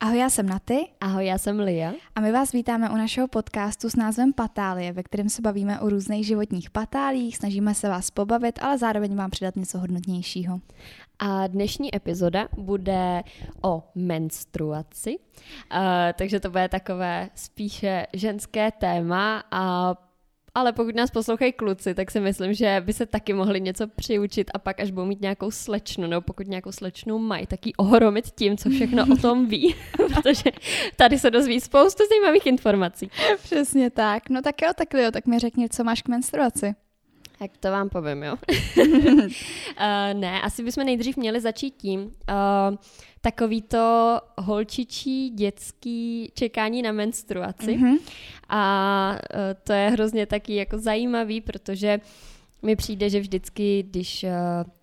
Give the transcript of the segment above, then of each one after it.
Ahoj, já jsem Naty. Ahoj, já jsem Lia. A my vás vítáme u našeho podcastu s názvem Patálie, ve kterém se bavíme o různých životních patálích, snažíme se vás pobavit, ale zároveň vám přidat něco hodnotnějšího. A dnešní epizoda bude o menstruaci, uh, takže to bude takové spíše ženské téma a ale pokud nás poslouchají kluci, tak si myslím, že by se taky mohli něco přiučit a pak až budou mít nějakou slečnu, nebo pokud nějakou slečnu mají, tak ji ohromit tím, co všechno o tom ví, protože tady se dozví spoustu zajímavých informací. Přesně tak. No tak jo, tak jo, tak mi řekni, co máš k menstruaci. Tak to vám povím, jo. uh, ne, asi bychom nejdřív měli začít tím, uh, takový to holčičí dětský čekání na menstruaci. Mm-hmm. A uh, to je hrozně taky jako zajímavý, protože mi přijde, že vždycky, když uh,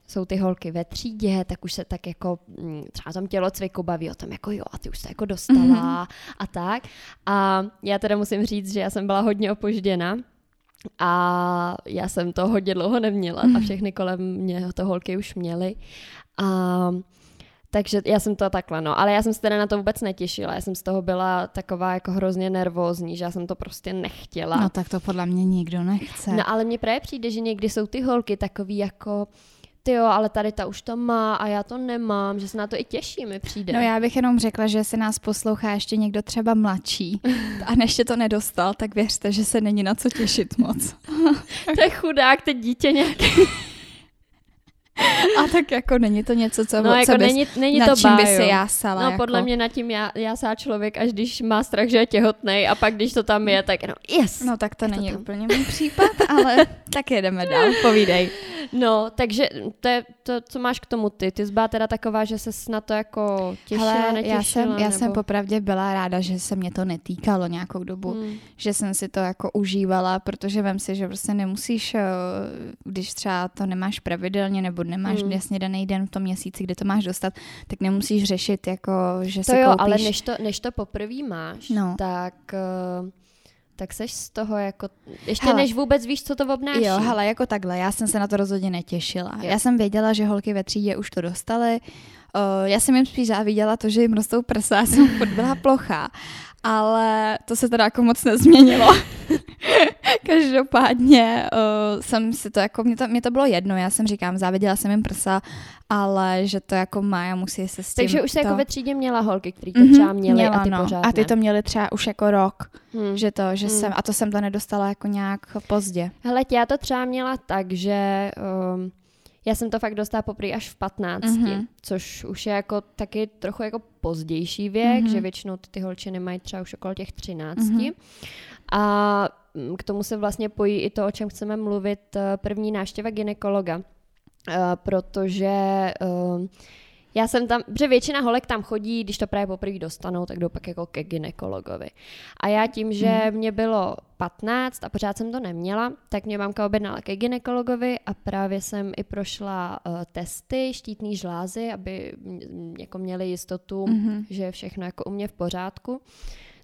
jsou ty holky ve třídě, tak už se tak jako mm, třeba tam tělocviku baví o tom, jako jo, a ty už se jako dostala mm-hmm. a tak. A já teda musím říct, že já jsem byla hodně opožděna, a já jsem to hodně dlouho neměla a všechny kolem mě to holky už měly. A takže já jsem to takhle, no. Ale já jsem se teda na to vůbec netěšila. Já jsem z toho byla taková jako hrozně nervózní, že já jsem to prostě nechtěla. No tak to podle mě nikdo nechce. No ale mně právě přijde, že někdy jsou ty holky takový jako ty jo, ale tady ta už to má a já to nemám, že se na to i těší, mi přijde. No já bych jenom řekla, že se nás poslouchá ještě někdo třeba mladší a než to nedostal, tak věřte, že se není na co těšit moc. to je chudák, teď dítě nějaký. A tak jako není to něco, co, no, co jako bys, není, není nad to čím by se jásala. No jako. podle mě nad tím já, jásá člověk, až když má strach, že je těhotný a pak když to tam je, tak no yes. No tak to není to úplně můj případ, ale tak jedeme dál, povídej. No, takže to je to, co máš k tomu ty. Ty zbá teda taková, že se na to jako těšila, Hele, netěšila, já jsem, já nebo... jsem popravdě byla ráda, že se mě to netýkalo nějakou dobu, hmm. že jsem si to jako užívala, protože vem si, že prostě nemusíš, eh, když třeba to nemáš pravidelně nebo nemáš hmm. jasně daný den v tom měsíci, kde to máš dostat, tak nemusíš řešit, jako, že to se jo, koupíš... ale než to, než to poprvé máš, no. tak... Uh tak seš z toho jako, ještě hele, než vůbec víš, co to obnáší. Jo, hele, jako takhle, já jsem se na to rozhodně netěšila. Jo. Já jsem věděla, že holky ve třídě už to dostaly. Uh, já jsem jim spíš záviděla to, že jim rostou prsa, já jsem furt byla plochá. Ale to se teda jako moc nezměnilo. Každopádně uh, jsem si to jako, mě to, mě to bylo jedno, já jsem říkám, záviděla jsem jim prsa, ale že to jako má a musí se s tím Takže už se to... jako ve třídě měla holky, který to mm-hmm, třeba měly měla, a ty no. pořád A ty to měly třeba už jako rok, hmm. že to, že hmm. jsem, a to jsem to nedostala jako nějak pozdě. Hele, já to třeba měla tak, že um, já jsem to fakt dostala poprvé až v 15, mm-hmm. což už je jako taky trochu jako pozdější věk, mm-hmm. že většinou ty, ty holčiny mají třeba už okolo těch 13. Mm-hmm. A k tomu se vlastně pojí i to, o čem chceme mluvit, eh, první návštěva ginekologa. Uh, protože uh, já jsem tam, protože většina holek tam chodí, když to právě poprvé dostanou, tak jdou pak jako ke ginekologovi. A já tím, že mě bylo 15 a pořád jsem to neměla, tak mě mamka objednala ke ginekologovi a právě jsem i prošla uh, testy štítný žlázy, aby jako měli jistotu, hmm. že je všechno jako u mě v pořádku.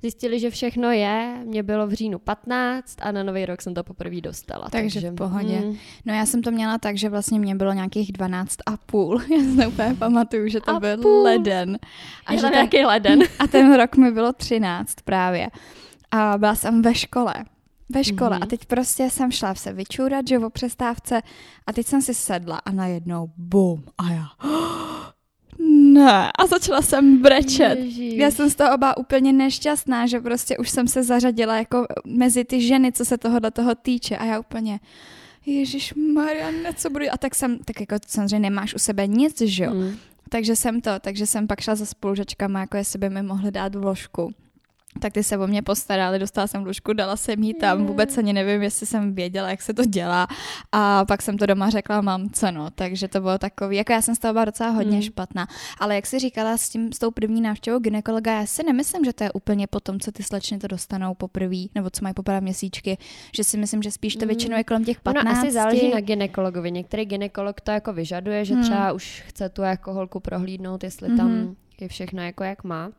Zjistili, že všechno je, mě bylo v říjnu 15 a na nový rok jsem to poprvé dostala. Takže, takže v pohodě. Mm. No já jsem to měla tak, že vlastně mě bylo nějakých 12 a půl. Já si úplně pamatuju, že to a byl půl. leden. A že ten, nějaký leden. A ten rok mi bylo 13 právě. A byla jsem ve škole ve škole mm-hmm. a teď prostě jsem šla se vyčůrat, že o přestávce a teď jsem si sedla a najednou bum a já ne. A začala jsem brečet. Ježíš. Já jsem z toho oba úplně nešťastná, že prostě už jsem se zařadila jako mezi ty ženy, co se tohohle toho týče. A já úplně, Ježíš Marianne, co budu... A tak jsem, tak jako samozřejmě nemáš u sebe nic, že jo? Mm. Takže jsem to, takže jsem pak šla za spolužačkama, jako jestli by mi mohli dát vložku tak ty se o mě postarali, dostala jsem lůžku, dala jsem jí tam, vůbec ani nevím, jestli jsem věděla, jak se to dělá a pak jsem to doma řekla mamce, no, takže to bylo takový, jako já jsem z toho byla docela hodně mm. špatná, ale jak jsi říkala s, tím, s tou první návštěvou ginekologa, já si nemyslím, že to je úplně po tom, co ty slečny to dostanou poprvé, nebo co mají poprvé měsíčky, že si myslím, že spíš to většinou je kolem těch 15. No asi záleží na ginekologovi, některý ginekolog to jako vyžaduje, že mm. třeba už chce tu jako holku prohlídnout, jestli mm. tam je všechno jako jak má.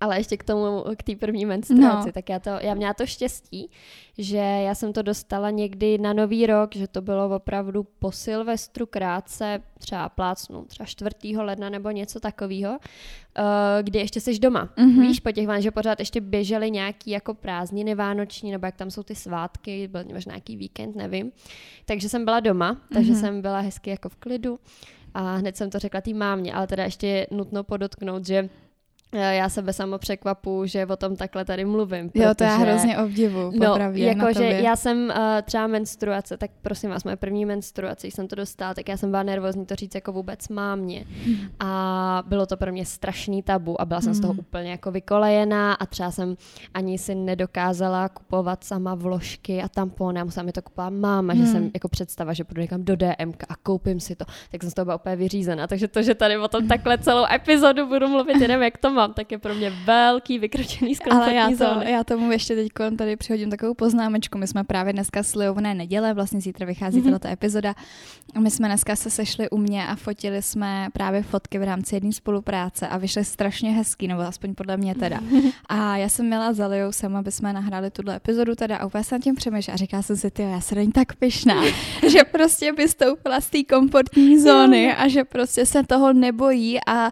Ale ještě k tomu, k té první menstruaci, no. tak já, to, já měla to štěstí, že já jsem to dostala někdy na nový rok, že to bylo opravdu po Silvestru krátce, třeba plácnu, třeba 4. ledna nebo něco takového, uh, kdy ještě jsi doma. Mm-hmm. Víš, po těch vám, že pořád ještě běžely nějaký jako prázdniny vánoční, nebo jak tam jsou ty svátky, byl možná nějaký víkend, nevím. Takže jsem byla doma, takže mm-hmm. jsem byla hezky jako v klidu a hned jsem to řekla té mámě, ale teda ještě je nutno podotknout, že Eh, já sebe sama překvapu, že o tom takhle tady mluvím. Protože, jo, to já hrozně obdivu, popravdě, no, jako, že já jsem uh, třeba menstruace, tak prosím vás, moje první menstruace, když jsem to dostala, tak já jsem byla nervózní to říct jako vůbec mámě. Hmm. A bylo to pro mě strašný tabu a byla jsem hmm. z toho hmm. úplně jako vykolejená a třeba jsem ani si nedokázala kupovat sama vložky a tampony a musela mi to kupovat máma, hmm. že jsem jako představa, že půjdu někam do DM a koupím si to, tak jsem z toho byla úplně vyřízená. Takže to, že tady o tom takhle celou epizodu budu mluvit, nevím, jak to mám, tak je pro mě velký vykročený z Ale já, to, zóny. já tomu ještě teď tady přihodím takovou poznámečku. My jsme právě dneska slivované neděle, vlastně zítra vychází mm-hmm. tato epizoda. My jsme dneska se sešli u mě a fotili jsme právě fotky v rámci jedné spolupráce a vyšly strašně hezký, nebo aspoň podle mě teda. A já jsem měla za Liou sem, aby jsme nahráli tuhle epizodu teda a úplně jsem tím přemýšlela a říkala jsem si, ty, já se není tak pyšná, že prostě by stoupila z té komfortní zóny a že prostě se toho nebojí a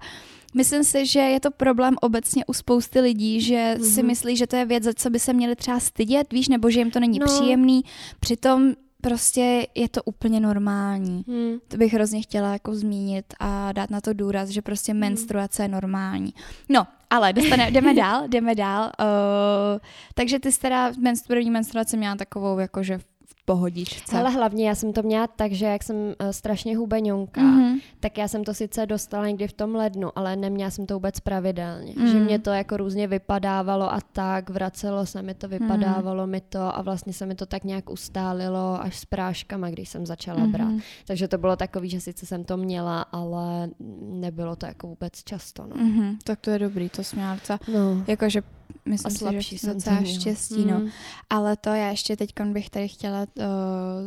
Myslím si, že je to problém obecně u spousty lidí, že mm-hmm. si myslí, že to je věc, za co by se měli třeba stydět, víš, nebo že jim to není no. příjemný. Přitom prostě je to úplně normální. Hmm. To bych hrozně chtěla jako zmínit a dát na to důraz, že prostě hmm. menstruace je normální. No, ale dostane, jdeme dál, jdeme dál. Uh, takže ty jsi teda menstru, menstruace měla takovou jakože pohodičce. Ale hlavně já jsem to měla tak, že jak jsem uh, strašně hubeňonka, mm-hmm. tak já jsem to sice dostala někdy v tom lednu, ale neměla jsem to vůbec pravidelně. Mm-hmm. Že mě to jako různě vypadávalo a tak, vracelo se mi to, vypadávalo mm-hmm. mi to a vlastně se mi to tak nějak ustálilo až s práškama, když jsem začala mm-hmm. brát. Takže to bylo takový, že sice jsem to měla, ale nebylo to jako vůbec často. No. Mm-hmm. Tak to je dobrý, to docela, no. jakože myslím a slabší si, že docela štěstí, no. mm. Ale to já ještě teď bych tady chtěla uh,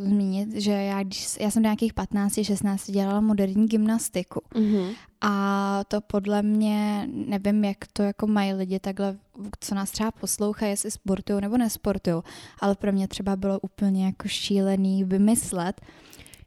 zmínit, že já, když, já jsem do nějakých 15-16 dělala moderní gymnastiku. Mm-hmm. A to podle mě, nevím, jak to jako mají lidi takhle, co nás třeba poslouchají, jestli sportují nebo nesportují, ale pro mě třeba bylo úplně jako šílený vymyslet,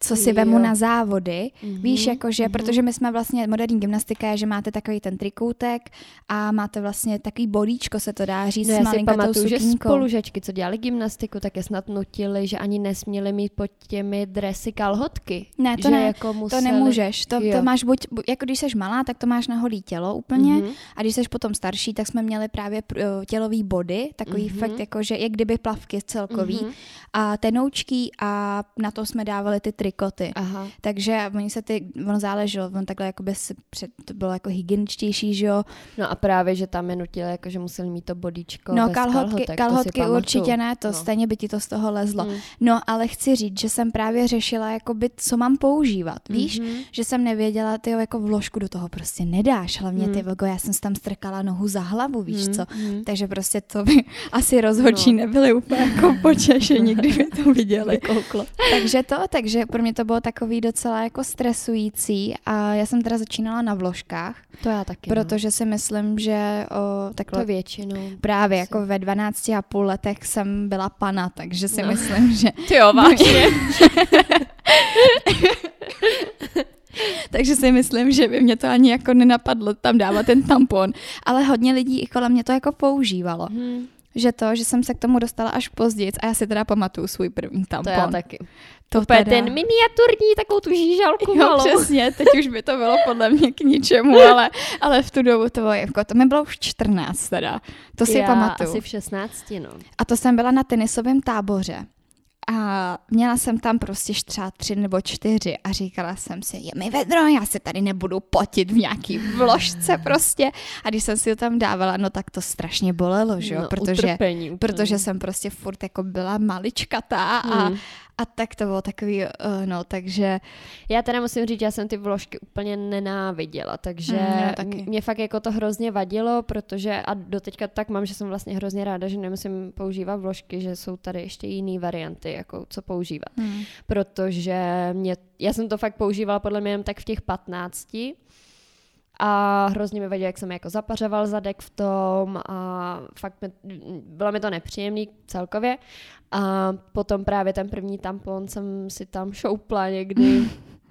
co si jo. vemu na závody. Mm-hmm. Víš, jakože, mm-hmm. protože my jsme vlastně, moderní gymnastika je, že máte takový ten trikoutek a máte vlastně takový bodíčko, se to dá říct, no, s malinkatou že spolužečky, co dělali gymnastiku, tak je snad nutili, že ani nesměli mít pod těmi dresy kalhotky. Ne, to ne, jako museli... to nemůžeš. To, to máš buď, jako když jsi malá, tak to máš na holý tělo úplně mm-hmm. a když jsi potom starší, tak jsme měli právě tělový body, takový mm-hmm. fakt jako, že jak kdyby plavky celkový mm-hmm. a tenoučky a na to jsme dávali ty triky trikoty. Aha. Takže oni se ty, ono záleželo, on takhle jako by před, to bylo jako hygieničtější, že jo. No a právě, že tam je nutili, jako že museli mít to bodíčko No kalhotky, kalhotek, kalhotky určitě ne, to no. stejně by ti to z toho lezlo. Hmm. No ale chci říct, že jsem právě řešila, jako by, co mám používat, víš? Mm-hmm. Že jsem nevěděla, ty jako vložku do toho prostě nedáš, hlavně ty mm. já jsem tam strkala nohu za hlavu, víš mm, co? Mm. Takže prostě to by asi rozhodčí no. nebyly úplně jako potěšení, kdyby to viděli. takže to, takže pro mě to bylo takový docela jako stresující a já jsem teda začínala na vložkách. To já taky. No. Protože no. si myslím, že o, takhle... To většinou. Právě asi. jako ve 12 a půl letech jsem byla pana, takže si no. myslím, že... Ty jo, vážně. Takže si myslím, že by mě to ani jako nenapadlo tam dávat ten tampon. Ale hodně lidí i kolem mě to jako používalo. Hmm že to, že jsem se k tomu dostala až později a já si teda pamatuju svůj první tampon. To já taky. To Úplně teda... ten miniaturní, takovou tu žížalku jo, malou. přesně, teď už by to bylo podle mě k ničemu, ale, ale v tu dobu to bylo, jako, to mi bylo už 14 teda, to si já pamatuju. asi v 16, no. A to jsem byla na tenisovém táboře a měla jsem tam prostě třeba tři nebo čtyři a říkala jsem si, je mi vedro, já se tady nebudu potit v nějaký vložce prostě. A když jsem si to tam dávala, no tak to strašně bolelo, že jo, no, protože, utrpení, protože jsem prostě furt jako byla maličkatá a, hmm. A tak to bylo takový, uh, no, takže... Já teda musím říct, já jsem ty vložky úplně nenáviděla, takže mm, mě fakt jako to hrozně vadilo, protože a doteďka tak mám, že jsem vlastně hrozně ráda, že nemusím používat vložky, že jsou tady ještě jiné varianty, jako co používat. Mm. Protože mě, já jsem to fakt používala podle mě jen tak v těch 15, a hrozně mi vadilo, jak jsem jako zapařoval zadek v tom a fakt mi, bylo mi to nepříjemný celkově. A potom právě ten první tampon jsem si tam šoupla někdy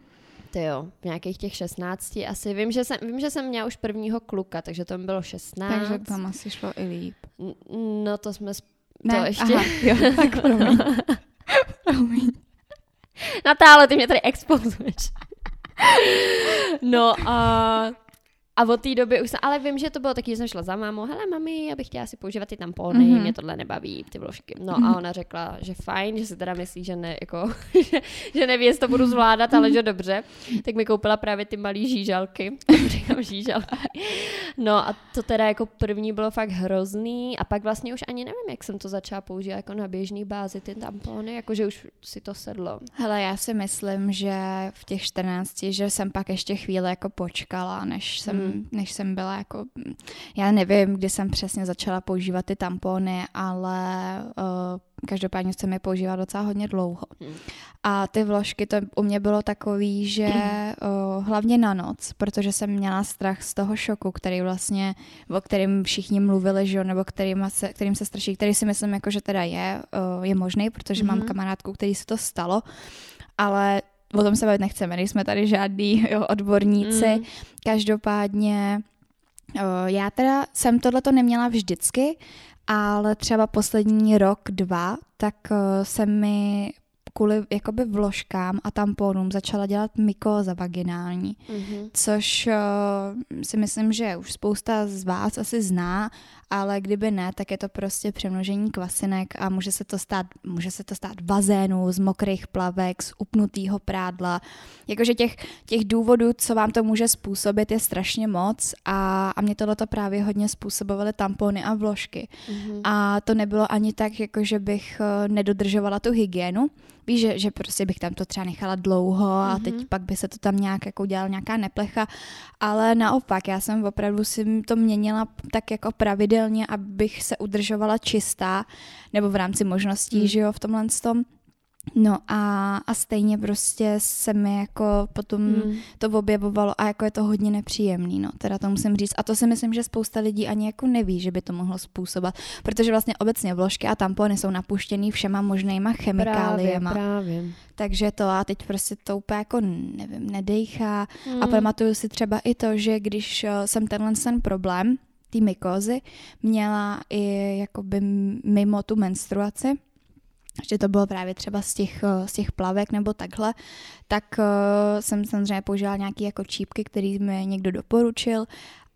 ty jo, v nějakých těch 16 asi. Vím, že jsem, vím, že jsem měla už prvního kluka, takže to mi bylo 16. Takže tam asi šlo i líp. No to jsme, sp- ne, to ještě. Aha, jo, tak promiň. promiň. Natále, ty mě tady expozuješ. no a a od té doby už jsem, ale vím, že to bylo taky, že jsem šla za mámou, hele mami, já bych chtěla si používat ty tampony, mm-hmm. mě tohle nebaví, ty vložky. No mm-hmm. a ona řekla, že fajn, že si teda myslí, že, ne, jako, že, že neví, jestli to budu zvládat, ale že dobře. Tak mi koupila právě ty malé žížalky. Říkám žížalky. No a to teda jako první bylo fakt hrozný a pak vlastně už ani nevím, jak jsem to začala používat jako na běžný bázi, ty tampony, jakože už si to sedlo. Hele, já si myslím, že v těch 14, že jsem pak ještě chvíli jako počkala, než jsem mm. Než jsem byla jako, já nevím, kdy jsem přesně začala používat ty tampony, ale uh, každopádně jsem je používala docela hodně dlouho. Mm. A ty vložky, to u mě bylo takový, že uh, hlavně na noc, protože jsem měla strach z toho šoku, který vlastně, o kterým všichni mluvili, že nebo kterým se, kterým se straší, který si myslím, jako, že teda je, uh, je možný, protože mm-hmm. mám kamarádku, který se to stalo, ale o tom se bavit nechceme, nejsme tady žádní jo, odborníci. Mm. Každopádně já teda jsem tohleto neměla vždycky, ale třeba poslední rok, dva, tak se mi kvůli jakoby vložkám a tamponům začala dělat mykóza vaginální, mm-hmm. což uh, si myslím, že už spousta z vás asi zná, ale kdyby ne, tak je to prostě přemnožení kvasinek a může se to stát, může se to stát bazénu, z mokrých plavek, z upnutého prádla. Jakože těch, těch důvodů, co vám to může způsobit, je strašně moc a, a mě tohleto právě hodně způsobovaly tampony a vložky. Mm-hmm. A to nebylo ani tak, jako že bych eh, nedodržovala tu hygienu, víš, že, že prostě bych tam to třeba nechala dlouho a mm-hmm. teď pak by se to tam nějak jako udělala nějaká neplecha, ale naopak, já jsem opravdu si to měnila tak jako pravidelně, abych se udržovala čistá, nebo v rámci možností, mm. že jo, v tomhle tom. No a, a stejně prostě se mi jako potom hmm. to objevovalo a jako je to hodně nepříjemný, no, teda to musím říct. A to si myslím, že spousta lidí ani jako neví, že by to mohlo způsobovat, protože vlastně obecně vložky a tampony jsou napuštěný všema možnýma chemikáliema. Právě, právě. Takže to a teď prostě to úplně jako, nevím, nedejchá. Hmm. A pamatuju si třeba i to, že když eh, jsem tenhle ten problém, ty mykózy, měla i jakoby mimo tu menstruaci, že to bylo právě třeba z těch, eh, z těch plavek nebo takhle, tak uh, jsem samozřejmě používala nějaké jako čípky, který mi někdo doporučil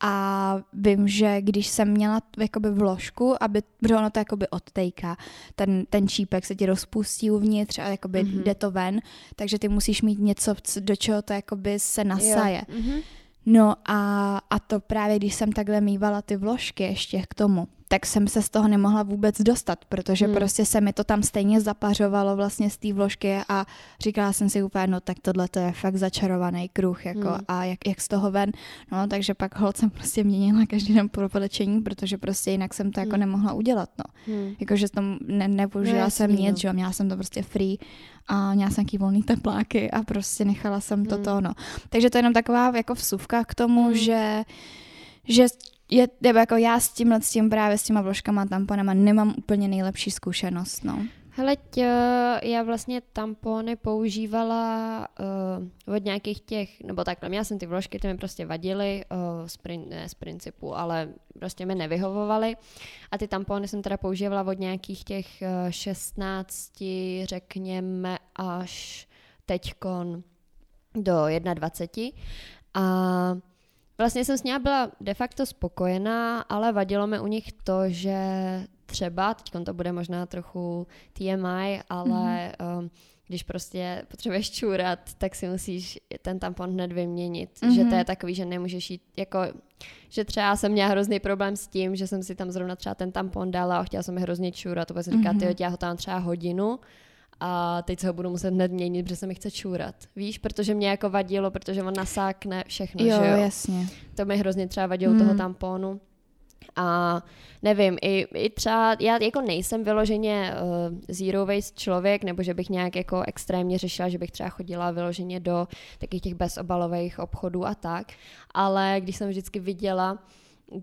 a vím, že když jsem měla jakoby vložku, aby, protože ono to jakoby odtejká, ten, ten čípek se ti rozpustí uvnitř a jakoby mm-hmm. jde to ven, takže ty musíš mít něco, do čeho to jakoby se nasaje. Mm-hmm. No a, a to právě, když jsem takhle mývala ty vložky ještě k tomu, tak jsem se z toho nemohla vůbec dostat, protože hmm. prostě se mi to tam stejně zapařovalo vlastně z té vložky a říkala jsem si úplně, no tak tohle to je fakt začarovaný kruh, jako hmm. a jak, jak z toho ven, no takže pak hold jsem prostě měnila každý den po polečení, protože prostě jinak jsem to jako hmm. jako nemohla udělat, no. Hmm. Jakože tam ne, nepoužila no, jsem nic, no. že jo, měla jsem to prostě free a měla jsem nějaký volný tepláky a prostě nechala jsem hmm. to to, no. Takže to je jenom taková jako vsuvka k tomu, hmm. že že je, nebo jako já s tímhle, s tím právě s těma vložkama, tamponama nemám úplně nejlepší zkušenost, no. Hele, tě, já vlastně tampony používala uh, od nějakých těch, nebo takhle, měla jsem ty vložky, ty mi prostě vadily, uh, z, prin, z principu, ale prostě mi nevyhovovaly. A ty tampony jsem teda používala od nějakých těch uh, 16, řekněme, až teďkon do 21. A Vlastně jsem s ní byla de facto spokojená, ale vadilo mi u nich to, že třeba, teď to bude možná trochu TMI, ale mm. um, když prostě potřebuješ čůrat, tak si musíš ten tampon hned vyměnit. Mm-hmm. Že to je takový, že nemůžeš jít, jako, že třeba jsem měla hrozný problém s tím, že jsem si tam zrovna třeba ten tampon dala a chtěla jsem hrozně čůrat. To jsem říká, mm-hmm. ty já ho tam třeba hodinu a teď se ho budu muset hned měnit, protože se mi chce čůrat. Víš, protože mě jako vadilo, protože on nasákne všechno, jo, že jo? jasně. To mi hrozně třeba vadilo mm. toho tamponu. A nevím, i, i třeba, já jako nejsem vyloženě uh, zero waste člověk, nebo že bych nějak jako extrémně řešila, že bych třeba chodila vyloženě do takových těch bezobalových obchodů a tak, ale když jsem vždycky viděla,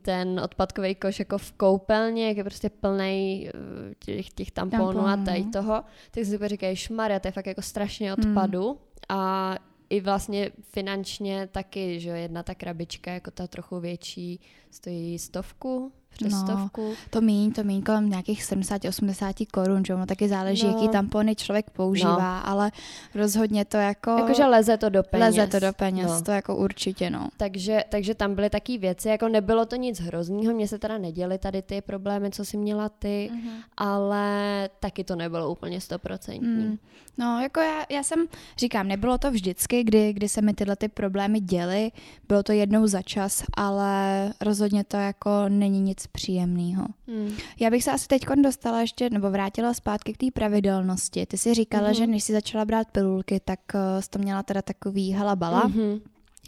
ten odpadkový koš jako v koupelně, jak je prostě plný eh, těch, těch tamponů Tampon. a tady toho, tak si říkají, šmarja, to je fakt jako strašně odpadu hmm. a i vlastně finančně taky, že jedna ta krabička, jako ta trochu větší, stojí stovku, přes no, stovku. To míň, to míň kolem nějakých 70-80 korun, že ono taky záleží, no. jaký tampony člověk používá, no. ale rozhodně to jako... Jakože leze to do peněz. Leze to do peněz, no. to jako určitě, no. Takže, takže tam byly taky věci, jako nebylo to nic hroznýho, mně se teda neděly tady ty problémy, co jsi měla ty, mm-hmm. ale taky to nebylo úplně stoprocentní. Mm. No, jako já, já jsem, říkám, nebylo to vždycky, kdy, kdy se mi tyhle ty problémy děly, bylo to jednou za čas, ale rozhodně to jako není nic příjemného. Hmm. Já bych se asi teď dostala ještě, nebo vrátila zpátky k té pravidelnosti. Ty jsi říkala, mm-hmm. že než jsi začala brát pilulky, tak uh, jsi to měla teda takový halabala.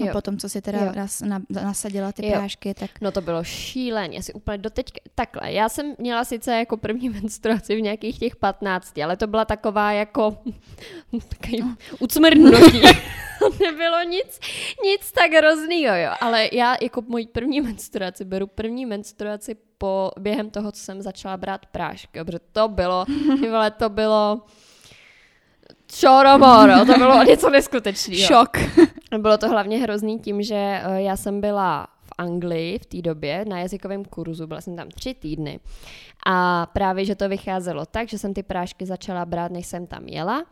A jo. potom, co si teda nas, na, nasadila ty jo. prášky, tak... No to bylo šílené, asi úplně doteď... Takhle, já jsem měla sice jako první menstruaci v nějakých těch 15, ale to byla taková jako... takový no. ucmrdnutí. Nebylo nic, nic tak hroznýho, jo. Ale já jako můj první menstruaci beru první menstruaci po, během toho, co jsem začala brát prášky, protože to bylo, vole, to bylo Čoromoro, to bylo něco neskutečného. Šok. Bylo to hlavně hrozný tím, že eh, já jsem byla v Anglii v té době na jazykovém kurzu, byla jsem tam tři týdny a právě, že to vycházelo tak, že jsem ty prášky začala brát, než jsem tam jela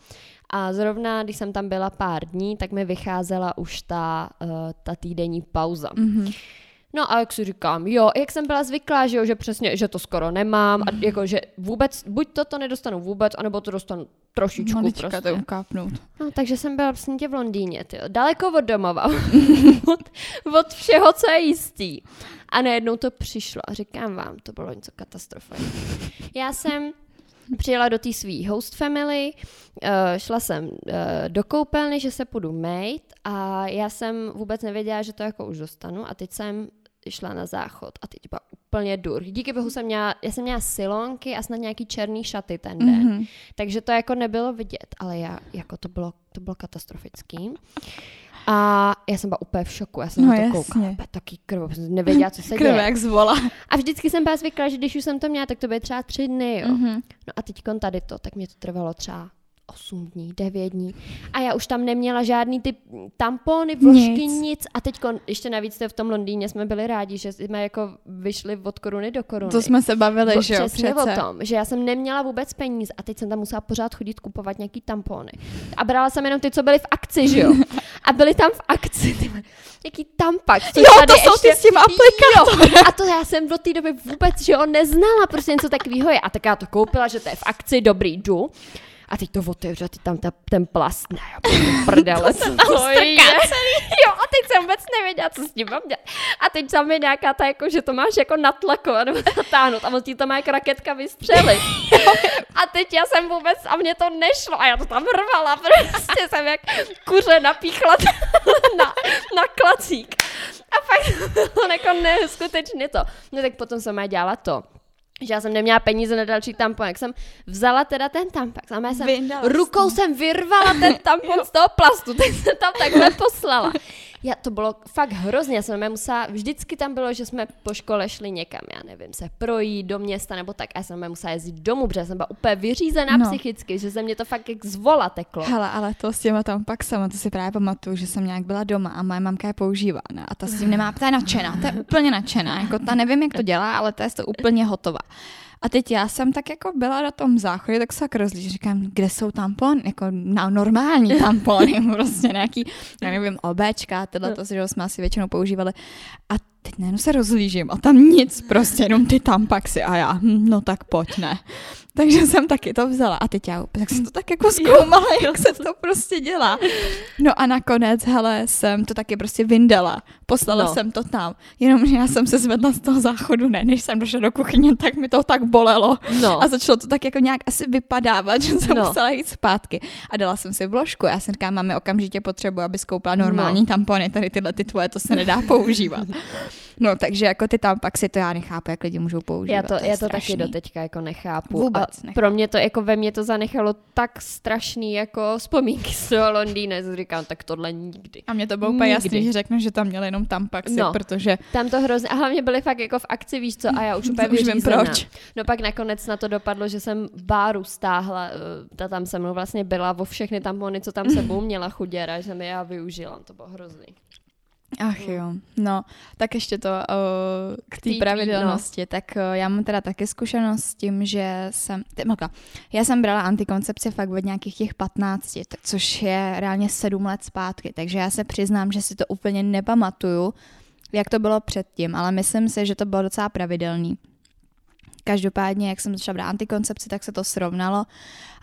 a zrovna, když jsem tam byla pár dní, tak mi vycházela už ta, uh, ta týdenní pauza. Mm-hmm. No a jak si říkám, jo, jak jsem byla zvyklá, že jo, že přesně, že to skoro nemám a jako, že vůbec, buď to to nedostanu vůbec, anebo to dostanu trošičku Malička prostě. to ukápnout. No, takže jsem byla vlastně v Londýně, tyjo, daleko od domova, od, od všeho, co je jistý. A najednou to přišlo a říkám vám, to bylo něco katastrofa. Já jsem přijela do té svý host family, uh, šla jsem uh, do koupelny, že se půjdu mate a já jsem vůbec nevěděla, že to jako už dostanu a teď jsem šla na záchod a teď byla úplně dur. Díky bohu jsem měla, já jsem měla silonky a snad nějaký černý šaty ten den. Mm-hmm. Takže to jako nebylo vidět, ale já, jako to bylo, to bylo katastrofický. A já jsem byla úplně v šoku, já jsem no, na to jasně. koukala, taky krvo, nevěděla, co se děje. jak zvola. A vždycky jsem byla zvyklá, že když už jsem to měla, tak to bude třeba tři dny, jo. Mm-hmm. No a teď tady to, tak mě to trvalo třeba 8 dní, 9 dní. A já už tam neměla žádný ty tampony, vložky, nic. nic. A teď ještě navíc v tom Londýně jsme byli rádi, že jsme jako vyšli od koruny do koruny. To jsme se bavili, že jo, přece. o tom, že já jsem neměla vůbec peníze a teď jsem tam musela pořád chodit kupovat nějaký tampony. A brala jsem jenom ty, co byly v akci, že jo. A byly tam v akci ty, nějaký tampak. Jo, to jsou ještě, ty s tím aplikátorem. A to já jsem do té doby vůbec, že jo, neznala, prostě něco takového je. A tak já to koupila, že to je v akci, dobrý, jdu. A teď to otevře, ty tam ta, ten plast, ne, prdele, co to je. Jo, a teď jsem vůbec nevěděla, co s tím mám dělat. A teď tam je nějaká ta, jako, že to máš jako natlakovat nebo natáhnout a on ti to má jako raketka vystřelit. a teď já jsem vůbec, a mně to nešlo a já to tam rvala, prostě jsem jak kuře napíchla na, na klacík. A fakt to jako neskutečně to. No tak potom jsem má dělala to že já jsem neměla peníze na další tampon, jak jsem vzala teda ten tampon, a já jsem Vyndala rukou jsem vyrvala ten tampon z toho plastu, tak jsem tam takhle poslala. Já, to bylo fakt hrozně, já jsem musela, vždycky tam bylo, že jsme po škole šli někam, já nevím, se projít do města nebo tak, a já jsem musela jezdit domů, protože jsem byla úplně vyřízená no. psychicky, že se mě to fakt jak zvola teklo. Hele, ale to s těma tam pak sama, to si právě pamatuju, že jsem nějak byla doma a moje mamka je používá, ne? a ta s tím nemá, ta je nadšená, ta je úplně nadšená, jako ta nevím, jak to dělá, ale ta je to úplně hotová. A teď já jsem tak jako byla na tom záchodě, tak se rozlíž, říkám, kde jsou tampony, jako na normální tampony, prostě nějaký, já nevím, obéčka, tohle to, že jsme asi většinou používali. A teď najednou se rozlížím a tam nic, prostě jenom ty tampaxy a já, hm, no tak pojď, ne. takže jsem taky to vzala. A teď já tak jsem to tak jako zkoumala, jo. jak se to prostě dělá. No a nakonec, hele, jsem to taky prostě vyndala. Poslala no. jsem to tam. Jenomže já jsem se zvedla z toho záchodu, ne, než jsem došla do kuchyně, tak mi to tak bolelo. No. A začalo to tak jako nějak asi vypadávat, že jsem no. musela jít zpátky. A dala jsem si vložku. Já jsem říkám, máme okamžitě potřebu, aby skoupila normální no. tampony, tady tyhle ty tvoje, to se nedá používat. No, takže jako ty tampaxy, to já nechápu, jak lidi můžou používat. Já to, to já to taky doteďka jako nechápu. Vůbec nechápu. pro mě to, jako ve mně to zanechalo tak strašný jako vzpomínky z toho Londýna, že říkám, tak tohle nikdy. A mě to bylo úplně jasný, že řeknu, že tam měli jenom tampaxy, no, protože... Tam to hrozně, a hlavně byly fakt jako v akci, víš co, a já už úplně už vím proč. No pak nakonec na to dopadlo, že jsem báru stáhla, eh, ta tam se mnou vlastně byla vo všechny tampony, co tam sebou měla chuděra, že mi já využila, to bylo hrozný. Ach jo, no, tak ještě to uh, k té pravidelnosti, no. tak uh, já mám teda taky zkušenost s tím, že jsem, tymaka, já jsem brala antikoncepci fakt od nějakých těch 15, tak, což je reálně 7 let zpátky, takže já se přiznám, že si to úplně nepamatuju, jak to bylo předtím, ale myslím si, že to bylo docela pravidelný. Každopádně, jak jsem začala brát antikoncepci, tak se to srovnalo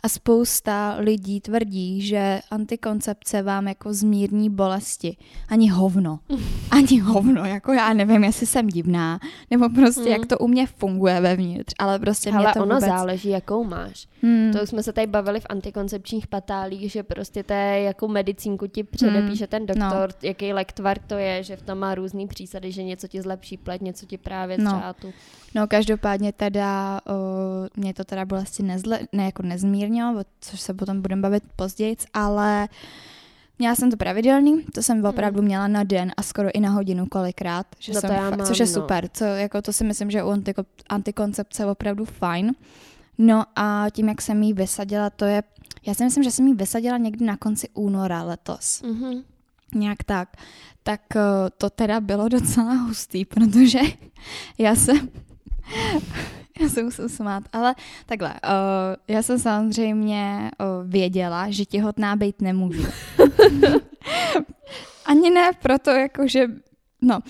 a spousta lidí tvrdí, že antikoncepce vám jako zmírní bolesti. Ani hovno. Ani hovno. Jako já nevím, jestli jsem divná, nebo prostě hmm. jak to u mě funguje vevnitř, ale prostě Ale mě to ono vůbec... záleží, jakou máš. Hmm. To jsme se tady bavili v antikoncepčních patálích, že prostě to je, jakou medicínku ti předepíše hmm. ten doktor, no. jaký lektvar to je, že v tom má různý přísady, že něco ti zlepší pleť, něco ti právě no. třeba tu. No každopádně teda uh, mě to teda bolesti nezle, ne, jako nezmírnilo, což se potom budeme bavit později, ale Měla jsem to pravidelný, to jsem opravdu hmm. měla na den a skoro i na hodinu kolikrát, že no jsem fakt, mám, což je no. super, co, jako to si myslím, že u antiko, antikoncepce je opravdu fajn. No a tím, jak jsem jí vysadila, to je, já si myslím, že jsem jí vysadila někdy na konci února letos. Mm-hmm. Nějak tak. Tak eh, to teda bylo docela hustý, protože já jsem já se musím smát, ale takhle, uh, já jsem samozřejmě uh, věděla, že těhotná být nemůžu. Ani ne proto, jako že, no,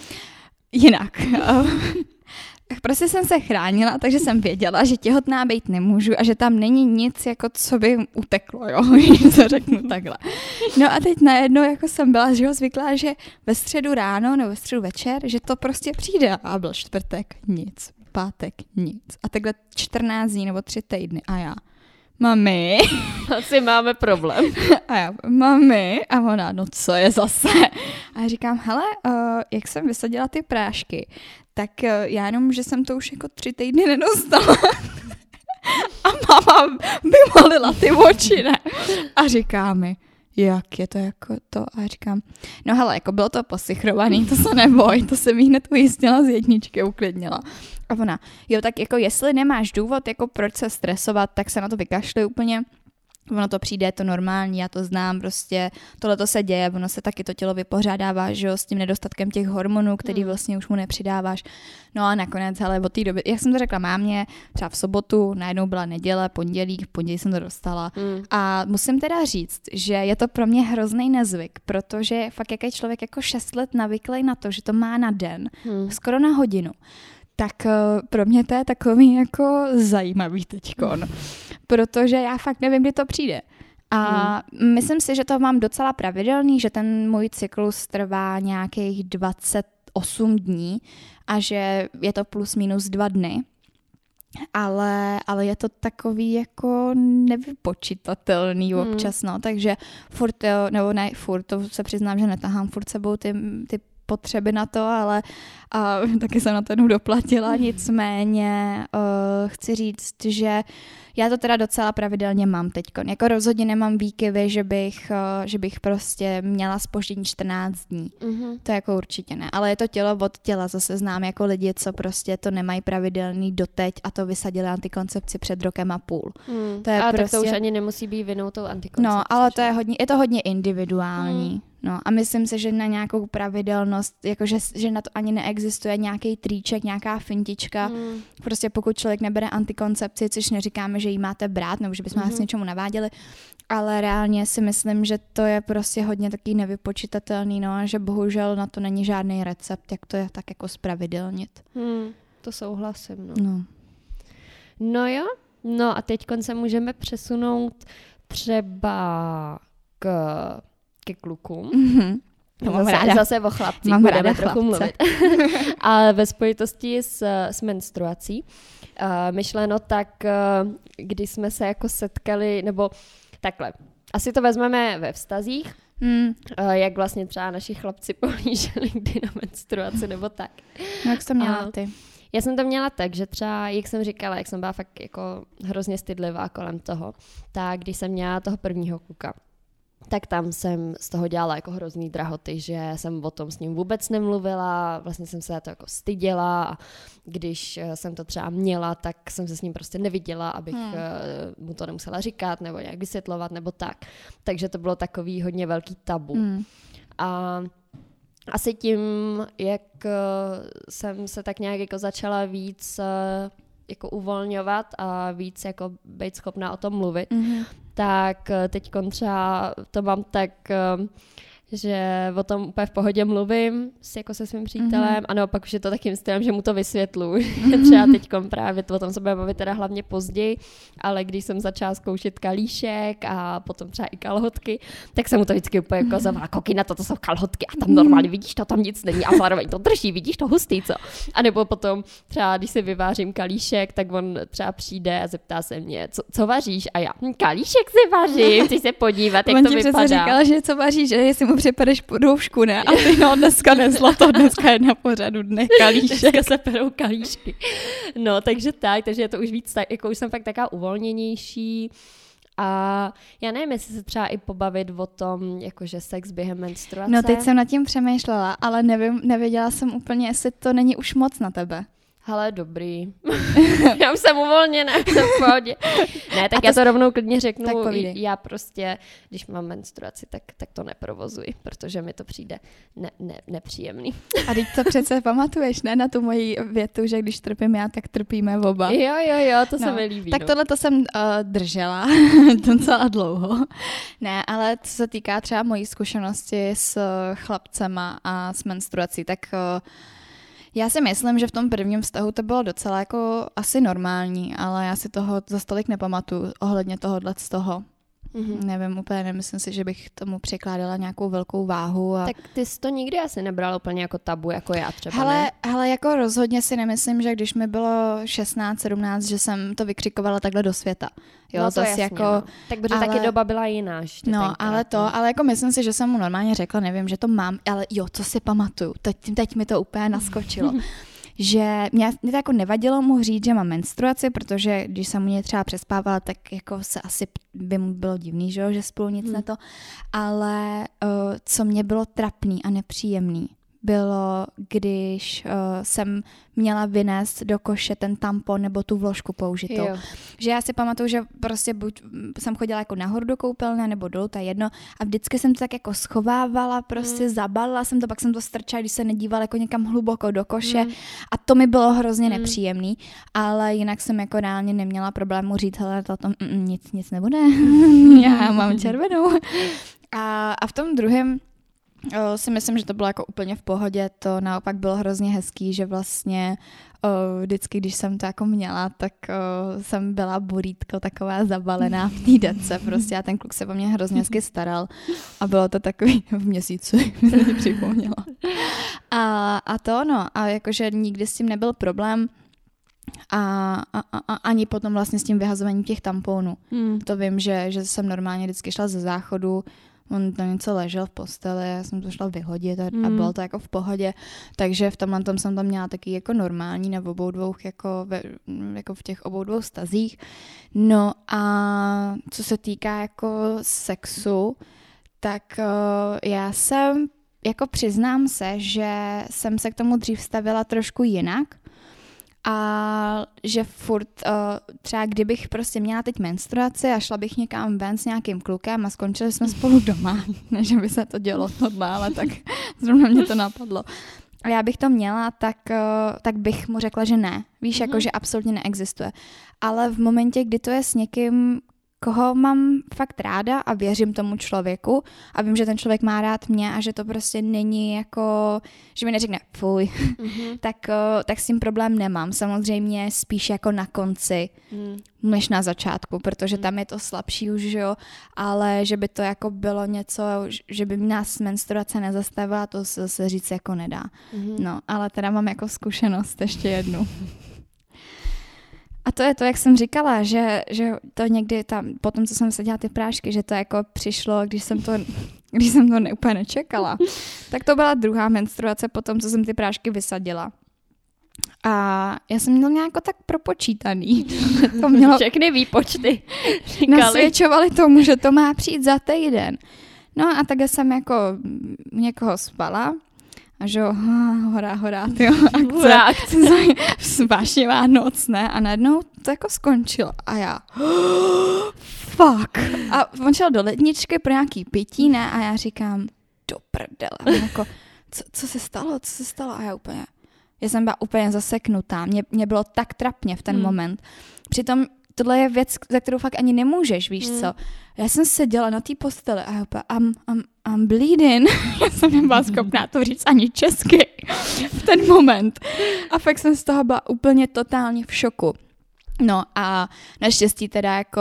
jinak. Uh, prostě jsem se chránila, takže jsem věděla, že těhotná být nemůžu a že tam není nic, jako co by uteklo, jo, to řeknu takhle. No a teď najednou jako jsem byla, že ho zvyklá, že ve středu ráno nebo ve středu večer, že to prostě přijde a byl čtvrtek, nic pátek nic. A takhle 14 dní nebo 3 týdny a já. Mami. Asi máme problém. A já, mami. A ona, no co je zase? A já říkám, hele, uh, jak jsem vysadila ty prášky, tak uh, já jenom, že jsem to už jako tři týdny nedostala. a mama vymalila ty oči, ne? A říká mi, jak je to jako to a říkám, no hele, jako bylo to posichrovaný, to se neboj, to se mi hned ujistila z jedničky, uklidnila. A ona, jo, tak jako jestli nemáš důvod, jako proč se stresovat, tak se na to vykašli úplně ono to přijde, je to normální, já to znám, prostě tohle to se děje, ono se taky to tělo vypořádává, že jo, s tím nedostatkem těch hormonů, který hmm. vlastně už mu nepřidáváš. No a nakonec, hele, od té doby, jak jsem to řekla mámě, třeba v sobotu, najednou byla neděle, pondělí, v pondělí jsem to dostala. Hmm. A musím teda říct, že je to pro mě hrozný nezvyk, protože fakt jak je člověk jako 6 let navyklý na to, že to má na den, hmm. skoro na hodinu tak eh, pro mě to je takový jako zajímavý teďkon, protože já fakt nevím, kdy to přijde. A hmm. myslím si, že to mám docela pravidelný, že ten můj cyklus trvá nějakých 28 dní a že je to plus minus dva dny. Ale, ale je to takový jako nevypočitatelný hmm. občas, no, takže furt, nebo ne furt, to se přiznám, že netahám furt sebou ty, ty potřeby na to, ale a, taky jsem na to jednou doplatila, nicméně uh, chci říct, že já to teda docela pravidelně mám teď. Jako rozhodně nemám výkyvy, že bych, uh, že bych prostě měla spoždění 14 dní. Mm-hmm. To jako určitě ne. Ale je to tělo od těla. Zase znám jako lidi, co prostě to nemají pravidelný doteď a to vysadili antikoncepci před rokem a půl. Mm. To je a prostě... tak to už prostě- ani nemusí být vinou tou antikoncepcí. No, ale to je hodně, je to hodně individuální. Mm. No a myslím si, že na nějakou pravidelnost, jakože že na to ani neexistuje nějaký tríček, nějaká fintička. Mm. Prostě pokud člověk nebere antikoncepci, což neříkáme, že ji máte brát, nebo že bychom mm-hmm. vás něčemu naváděli, ale reálně si myslím, že to je prostě hodně taký nevypočitatelný, no a že bohužel na to není žádný recept, jak to je tak jako spravidelnit. Mm, to souhlasím, no. no. No jo, No a teď se můžeme přesunout třeba k, ke klukům. Mm-hmm. No, zase, ráda. zase o chlapcích Mám budeme trochu mluvit. Ale ve spojitosti s, s menstruací. Uh, myšleno tak, uh, když jsme se jako setkali, nebo takhle. Asi to vezmeme ve vztazích, Hmm. Uh, jak vlastně třeba naši chlapci pohlíželi kdy na menstruaci nebo tak. No, jak jsi to měla ty? Já jsem to měla tak, že třeba, jak jsem říkala, jak jsem byla fakt jako hrozně stydlivá kolem toho, tak když jsem měla toho prvního kluka, tak tam jsem z toho dělala jako hrozný drahoty, že jsem o tom s ním vůbec nemluvila, vlastně jsem se to jako styděla a když eh, jsem to třeba měla, tak jsem se s ním prostě neviděla, abych hmm. Eh, mu to nemusela říkat nebo nějak vysvětlovat nebo tak. Takže to bylo takový hodně velký tabu. Hmm. A asi tím, jak eh, jsem se tak nějak jako začala víc jako uvolňovat a víc jako být schopná o tom mluvit, mm-hmm. Tak eh, teď třeba to mám tak eh, že o tom úplně v pohodě mluvím s, jako se svým přítelem mm-hmm. a naopak už je to takým stylem, že mu to vysvětlu. Mm-hmm. Třeba teď právě to o tom se bude bavit teda hlavně později, ale když jsem začala zkoušet kalíšek a potom třeba i kalhotky, tak jsem mu to vždycky úplně jako zavala, koky na to, to jsou kalhotky a tam normálně vidíš to, tam nic není a zároveň to drží, vidíš to hustý, co? A nebo potom třeba, když si vyvářím kalíšek, tak on třeba přijde a zeptá se mě, co, co vaříš? A já, hm, kalíšek si vařím, chci se podívat, jak on to vypadá. říkala, že co vaříš, že jestli mu připadeš po doušku, ne? A ty no, dneska nezlo to, dneska je na pořadu dne kalíšek. Dneska se perou kalíšky. No, takže tak, takže je to už víc, tak, jako už jsem fakt taká uvolněnější. A já nevím, jestli se třeba i pobavit o tom, jakože sex během menstruace. No teď jsem nad tím přemýšlela, ale nevím, nevěděla jsem úplně, jestli to není už moc na tebe. Ale dobrý. já už jsem uvolněná, jsem v pohodě. Ne, tak já to rovnou klidně řeknu. Tak já prostě, když mám menstruaci, tak, tak to neprovozuji, protože mi to přijde ne, ne, nepříjemný. A teď to přece pamatuješ, ne, na tu moji větu, že když trpím já, tak trpíme oba. Jo, jo, jo, to no. se mi líbí. Tak no. tohle to jsem uh, držela docela dlouho. Ne, ale co se týká třeba mojí zkušenosti s chlapcema a s menstruací, tak uh, já si myslím, že v tom prvním vztahu to bylo docela jako asi normální, ale já si toho za stolik nepamatuju ohledně tohohle z toho. Mm-hmm. Nevím, úplně nemyslím si, že bych tomu překládala nějakou velkou váhu. A... Tak ty jsi to nikdy asi nebrala úplně jako tabu, jako já třeba, hele, ne? hele, jako rozhodně si nemyslím, že když mi bylo 16, 17, že jsem to vykřikovala takhle do světa. Jo, no to jasně, jako, no. Tak protože ale, taky doba byla jiná. No, tenkrát, ale to, no. ale jako myslím si, že jsem mu normálně řekla, nevím, že to mám, ale jo, co si pamatuju, teď, teď mi to úplně naskočilo. že mě, mě to jako nevadilo mu říct, že mám menstruaci, protože když jsem mu třeba přespávala, tak jako se asi by mu bylo divný, že, že spolu nic hmm. na to, ale uh, co mě bylo trapný a nepříjemný, bylo, když uh, jsem měla vynést do koše ten tampon nebo tu vložku použitou. Jo. Že já si pamatuju, že prostě buď jsem chodila jako nahoru do koupelny nebo dolů, to je jedno, a vždycky jsem to tak jako schovávala, prostě mm. zabalila jsem to, pak jsem to strčala, když se nedívala jako někam hluboko do koše mm. a to mi bylo hrozně mm. nepříjemný, ale jinak jsem jako reálně neměla problému říct, hele, to tom, mm, nic, nic nebude, já mám červenou. A, a v tom druhém O, si myslím, že to bylo jako úplně v pohodě, to naopak bylo hrozně hezký, že vlastně o, vždycky, když jsem to jako měla, tak o, jsem byla burítko taková zabalená v té dece prostě a ten kluk se po mě hrozně hezky staral a bylo to takový v měsíci, mi připomněla. A, a to no, a jakože nikdy s tím nebyl problém, a, a, a ani potom vlastně s tím vyhazováním těch tamponů. Hmm. To vím, že, že jsem normálně vždycky šla ze záchodu, on tam něco ležel v posteli, já jsem to šla vyhodit a, mm. a hmm. bylo to jako v pohodě, takže v tomhle tom jsem tam měla taky jako normální na obou dvou, jako, ve, jako v těch obou dvou stazích. No a co se týká jako sexu, tak uh, já jsem, jako přiznám se, že jsem se k tomu dřív stavila trošku jinak, a že furt uh, třeba kdybych prostě měla teď menstruaci a šla bych někam ven s nějakým klukem a skončili jsme spolu doma, ne že by se to dělo tohle, ale tak zrovna mě to napadlo. A já bych to měla, tak, uh, tak bych mu řekla, že ne. Víš, mm-hmm. jako že absolutně neexistuje. Ale v momentě, kdy to je s někým, koho mám fakt ráda a věřím tomu člověku a vím, že ten člověk má rád mě a že to prostě není jako, že mi neřekne fuj, mm-hmm. tak, uh, tak s tím problém nemám. Samozřejmě spíš jako na konci, mm. než na začátku, protože mm. tam je to slabší už, jo, ale že by to jako bylo něco, že by nás menstruace nezastavila, to se, se říct jako nedá. Mm-hmm. No, ale teda mám jako zkušenost ještě jednu. A to je to, jak jsem říkala, že, že to někdy tam, potom, co jsem seděla ty prášky, že to jako přišlo, když jsem to, když jsem to ne, úplně nečekala. Tak to byla druhá menstruace potom, co jsem ty prášky vysadila. A já jsem měla nějak tak propočítaný. to mělo... Všechny výpočty říkali. Nasvědčovali tomu, že to má přijít za týden. No a tak jsem jako někoho spala a že jo, hora, hora, ty jo, akce, akce. vášnivá noc, ne? A najednou to jako skončilo. A já, fuck. A on šel do ledničky pro nějaký pití, ne? A já říkám, do prdele. Jako, co, co se stalo, co se stalo? A já úplně, já jsem byla úplně zaseknutá. Mě, mě bylo tak trapně v ten hmm. moment. Přitom tohle je věc, za kterou fakt ani nemůžeš, víš hmm. co. Já jsem seděla na té posteli a já úplně, I'm, I'm, I'm bleeding. já jsem nebyla schopná to říct ani česky v ten moment. A fakt jsem z toho byla úplně totálně v šoku. No a naštěstí teda jako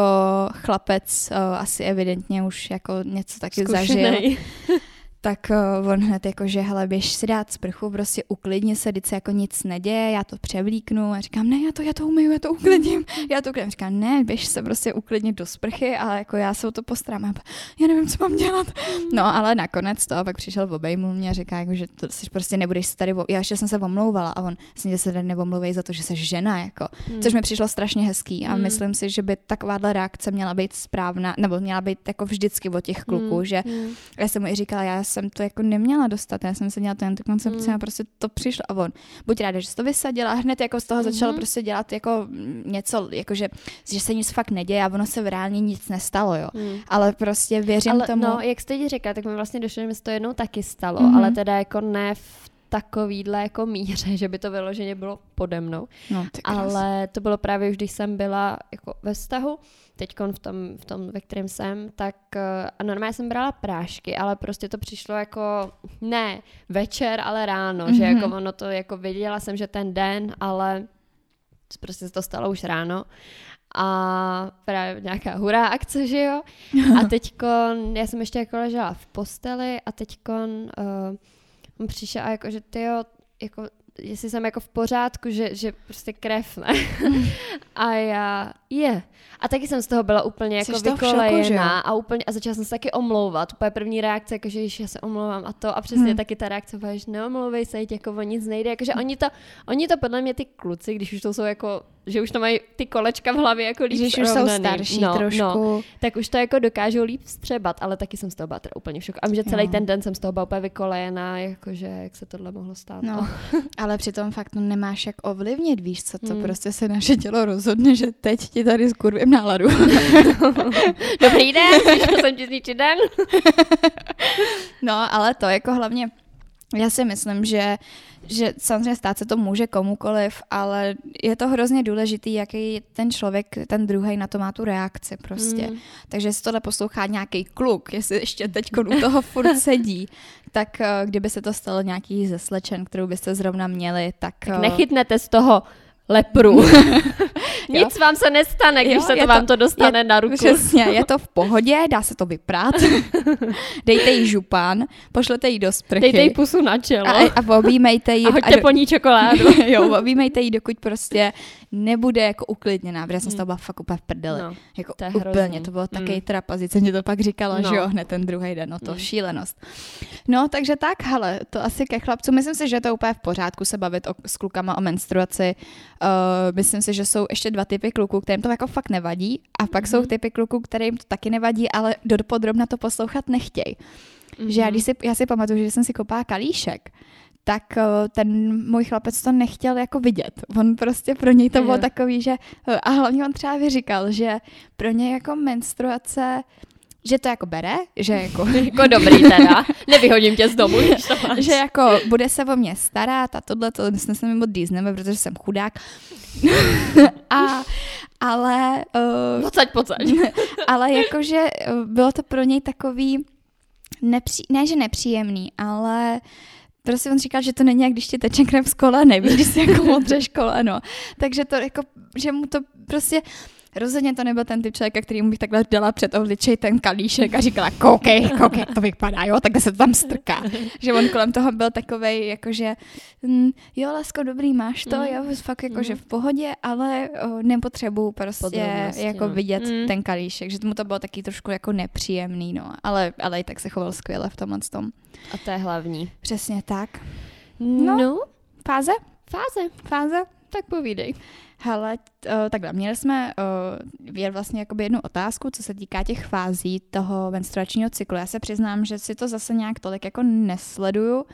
chlapec o, asi evidentně už jako něco taky Zkušenej. zažil. tak uh, on hned jako, že hele, běž si dát sprchu, prostě uklidně se, se jako nic neděje, já to převlíknu a říkám, ne, já to, já to umiju, já to uklidním, já to uklidním. Říkám, ne, běž se prostě uklidnit do sprchy a jako já se o to postarám. A já nevím, co mám dělat. No, ale nakonec to pak přišel v obejmu mě a říká, jako, že to si prostě nebudeš se tady, já ještě jsem se omlouvala a on si se tady neomlouvej za to, že jsi žena, jako, hmm. což mi přišlo strašně hezký a hmm. myslím si, že by takováhle reakce měla být správná, nebo měla být jako vždycky od těch kluků, hmm. že hmm. já jsem mu i říkala, já jsem to jako neměla dostat, já jsem se měla ten koncepci mm. a prostě to přišlo a on, buď ráda, že jsi to vysadila a hned jako z toho mm-hmm. začal prostě dělat jako něco, jako že, že se nic fakt neděje a ono se v reálně nic nestalo, jo. Mm. Ale prostě věřím ale, tomu. No, jak jste ti řekla, tak mi vlastně došlo, že mi se to jednou taky stalo, mm-hmm. ale teda jako ne v takovýhle jako míře, že by to vyloženě bylo pode mnou. No, Ale to bylo právě už, když jsem byla jako ve vztahu, teď v tom, v tom, ve kterém jsem, tak eh, a normálně jsem brala prášky, ale prostě to přišlo jako, ne večer, ale ráno, mm-hmm. že jako mhm. ono to, jako viděla jsem, že ten den, ale prostě se to stalo už ráno a právě nějaká hurá akce, že jo. A teďkon, já jsem ještě jako ležela v posteli a teďkon uh, on přišel a jako, že ty jo, jako, jestli jsem jako v pořádku, že, že prostě krev, ne? a já, je. A taky jsem z toho byla úplně jako vykolejená a úplně, a začala jsem se taky omlouvat. Úplně první reakce, jako, že já se omlouvám a to. A přesně hmm. taky ta reakce, že neomlouvej se, jako o nic nejde. Jakože oni to, oni to podle mě ty kluci, když už to jsou jako že už to mají ty kolečka v hlavě jako líp Když už jsou starší no, trošku. No, tak už to jako dokážou líp vstřebat, ale taky jsem z toho byla teda úplně v šoku. A že celý jo. ten den jsem z toho byla úplně vykolejená, jakože jak se tohle mohlo stát. No, ale přitom fakt to nemáš jak ovlivnit, víš co, to hmm. prostě se naše tělo rozhodne, že teď ti tady skurvím náladu. Dobrý den, jsem ti zničit den. no, ale to jako hlavně já si myslím, že, že samozřejmě stát se to může komukoliv, ale je to hrozně důležitý, jaký ten člověk, ten druhý na to má tu reakci prostě. Mm. Takže jestli tohle poslouchá nějaký kluk, jestli ještě teď u toho furt sedí, tak eh, kdyby se to stalo nějaký ze slečen, kterou byste zrovna měli, tak... tak eh, nechytnete z toho lepru. Nic vám se nestane, když jo, se to, to vám to dostane je, na ruku. Přesně, je to v pohodě, dá se to vyprát. Dejte jí župan, pošlete jí do sprchy. Dejte jí pusu na čelo. A, a objímejte jí. A hoďte a do, po ní čokoládu. jo, objímejte jí, dokud prostě nebude jako uklidněná, protože jsem z toho byla fakt úplně v prdeli. No, jako to úplně, hrozný. to bylo taky mm. trapazice, mě to pak říkala, no. že jo, hned ten druhý den, no to mm. šílenost. No, takže tak, hele, to asi ke chlapcům. Myslím si, že je to úplně v pořádku se bavit o, s klukama o menstruaci. Uh, myslím si, že jsou ještě dva typy kluků, kterým to jako fakt nevadí a pak mm. jsou mhm. typy kluků, kterým to taky nevadí, ale do podrobna to poslouchat nechtějí. Mm-hmm. Že já, mhm. když si, já si pamatuju, že jsem si kopala kalíšek, tak eh, ten můj chlapec to nechtěl jako vidět. On prostě pro něj to bylo takový, že eh, a hlavně on třeba vyříkal, že pro něj jako menstruace že to jako bere, že jako... jako dobrý teda, nevyhodím tě z domu, Že jako bude se o mě starat a tohle, to dnes se mi moc dýzneme, protože jsem chudák. a, ale... Uh, pocať, pocať. ale jakože bylo to pro něj takový, nepří, ne že nepříjemný, ale prostě on říkal, že to není jak když ti teče krev z koleny, když si jako modřeš koleno. Takže to jako, že mu to prostě, Rozhodně to nebyl ten typ člověka, který mu bych takhle dala před obličej ten kalíšek a říkala, koukej, koukej, to vypadá, jo, takhle se to tam strká. že on kolem toho byl takovej, jakože, hm, jo, Lesko, dobrý, máš to, mm. jo, fakt jakože mm. v pohodě, ale o, nepotřebuju prostě jako no. vidět mm. ten kalíšek, že mu to bylo taky trošku jako nepříjemný, no, ale, ale i tak se choval skvěle v tomhle tom. A to je hlavní. Přesně tak. No. no. Fáze? Fáze. Fáze? Tak povídej. Hele, uh, takhle, měli jsme uh, vlastně jakoby jednu otázku, co se týká těch fází toho menstruačního cyklu. Já se přiznám, že si to zase nějak tolik jako nesleduju, uh,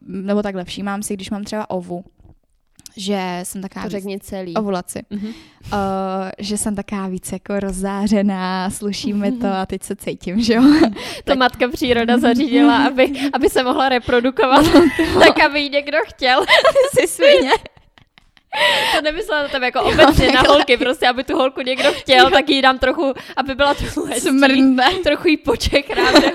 nebo takhle všímám si, když mám třeba ovu, že jsem taková... To řekni celý. Ovulaci. Uh-huh. Uh, že jsem taková víc jako rozzářená, sluší mi to a teď se cítím, že jo. to tak... matka příroda zařídila, aby, aby se mohla reprodukovat, tak aby ji někdo chtěl. Ty jsi svině. To nemyslela na tebe jako obecně na holky, prostě, aby tu holku někdo chtěl, tak jí dám trochu, aby byla trochu hezčí, trochu jí počekrát.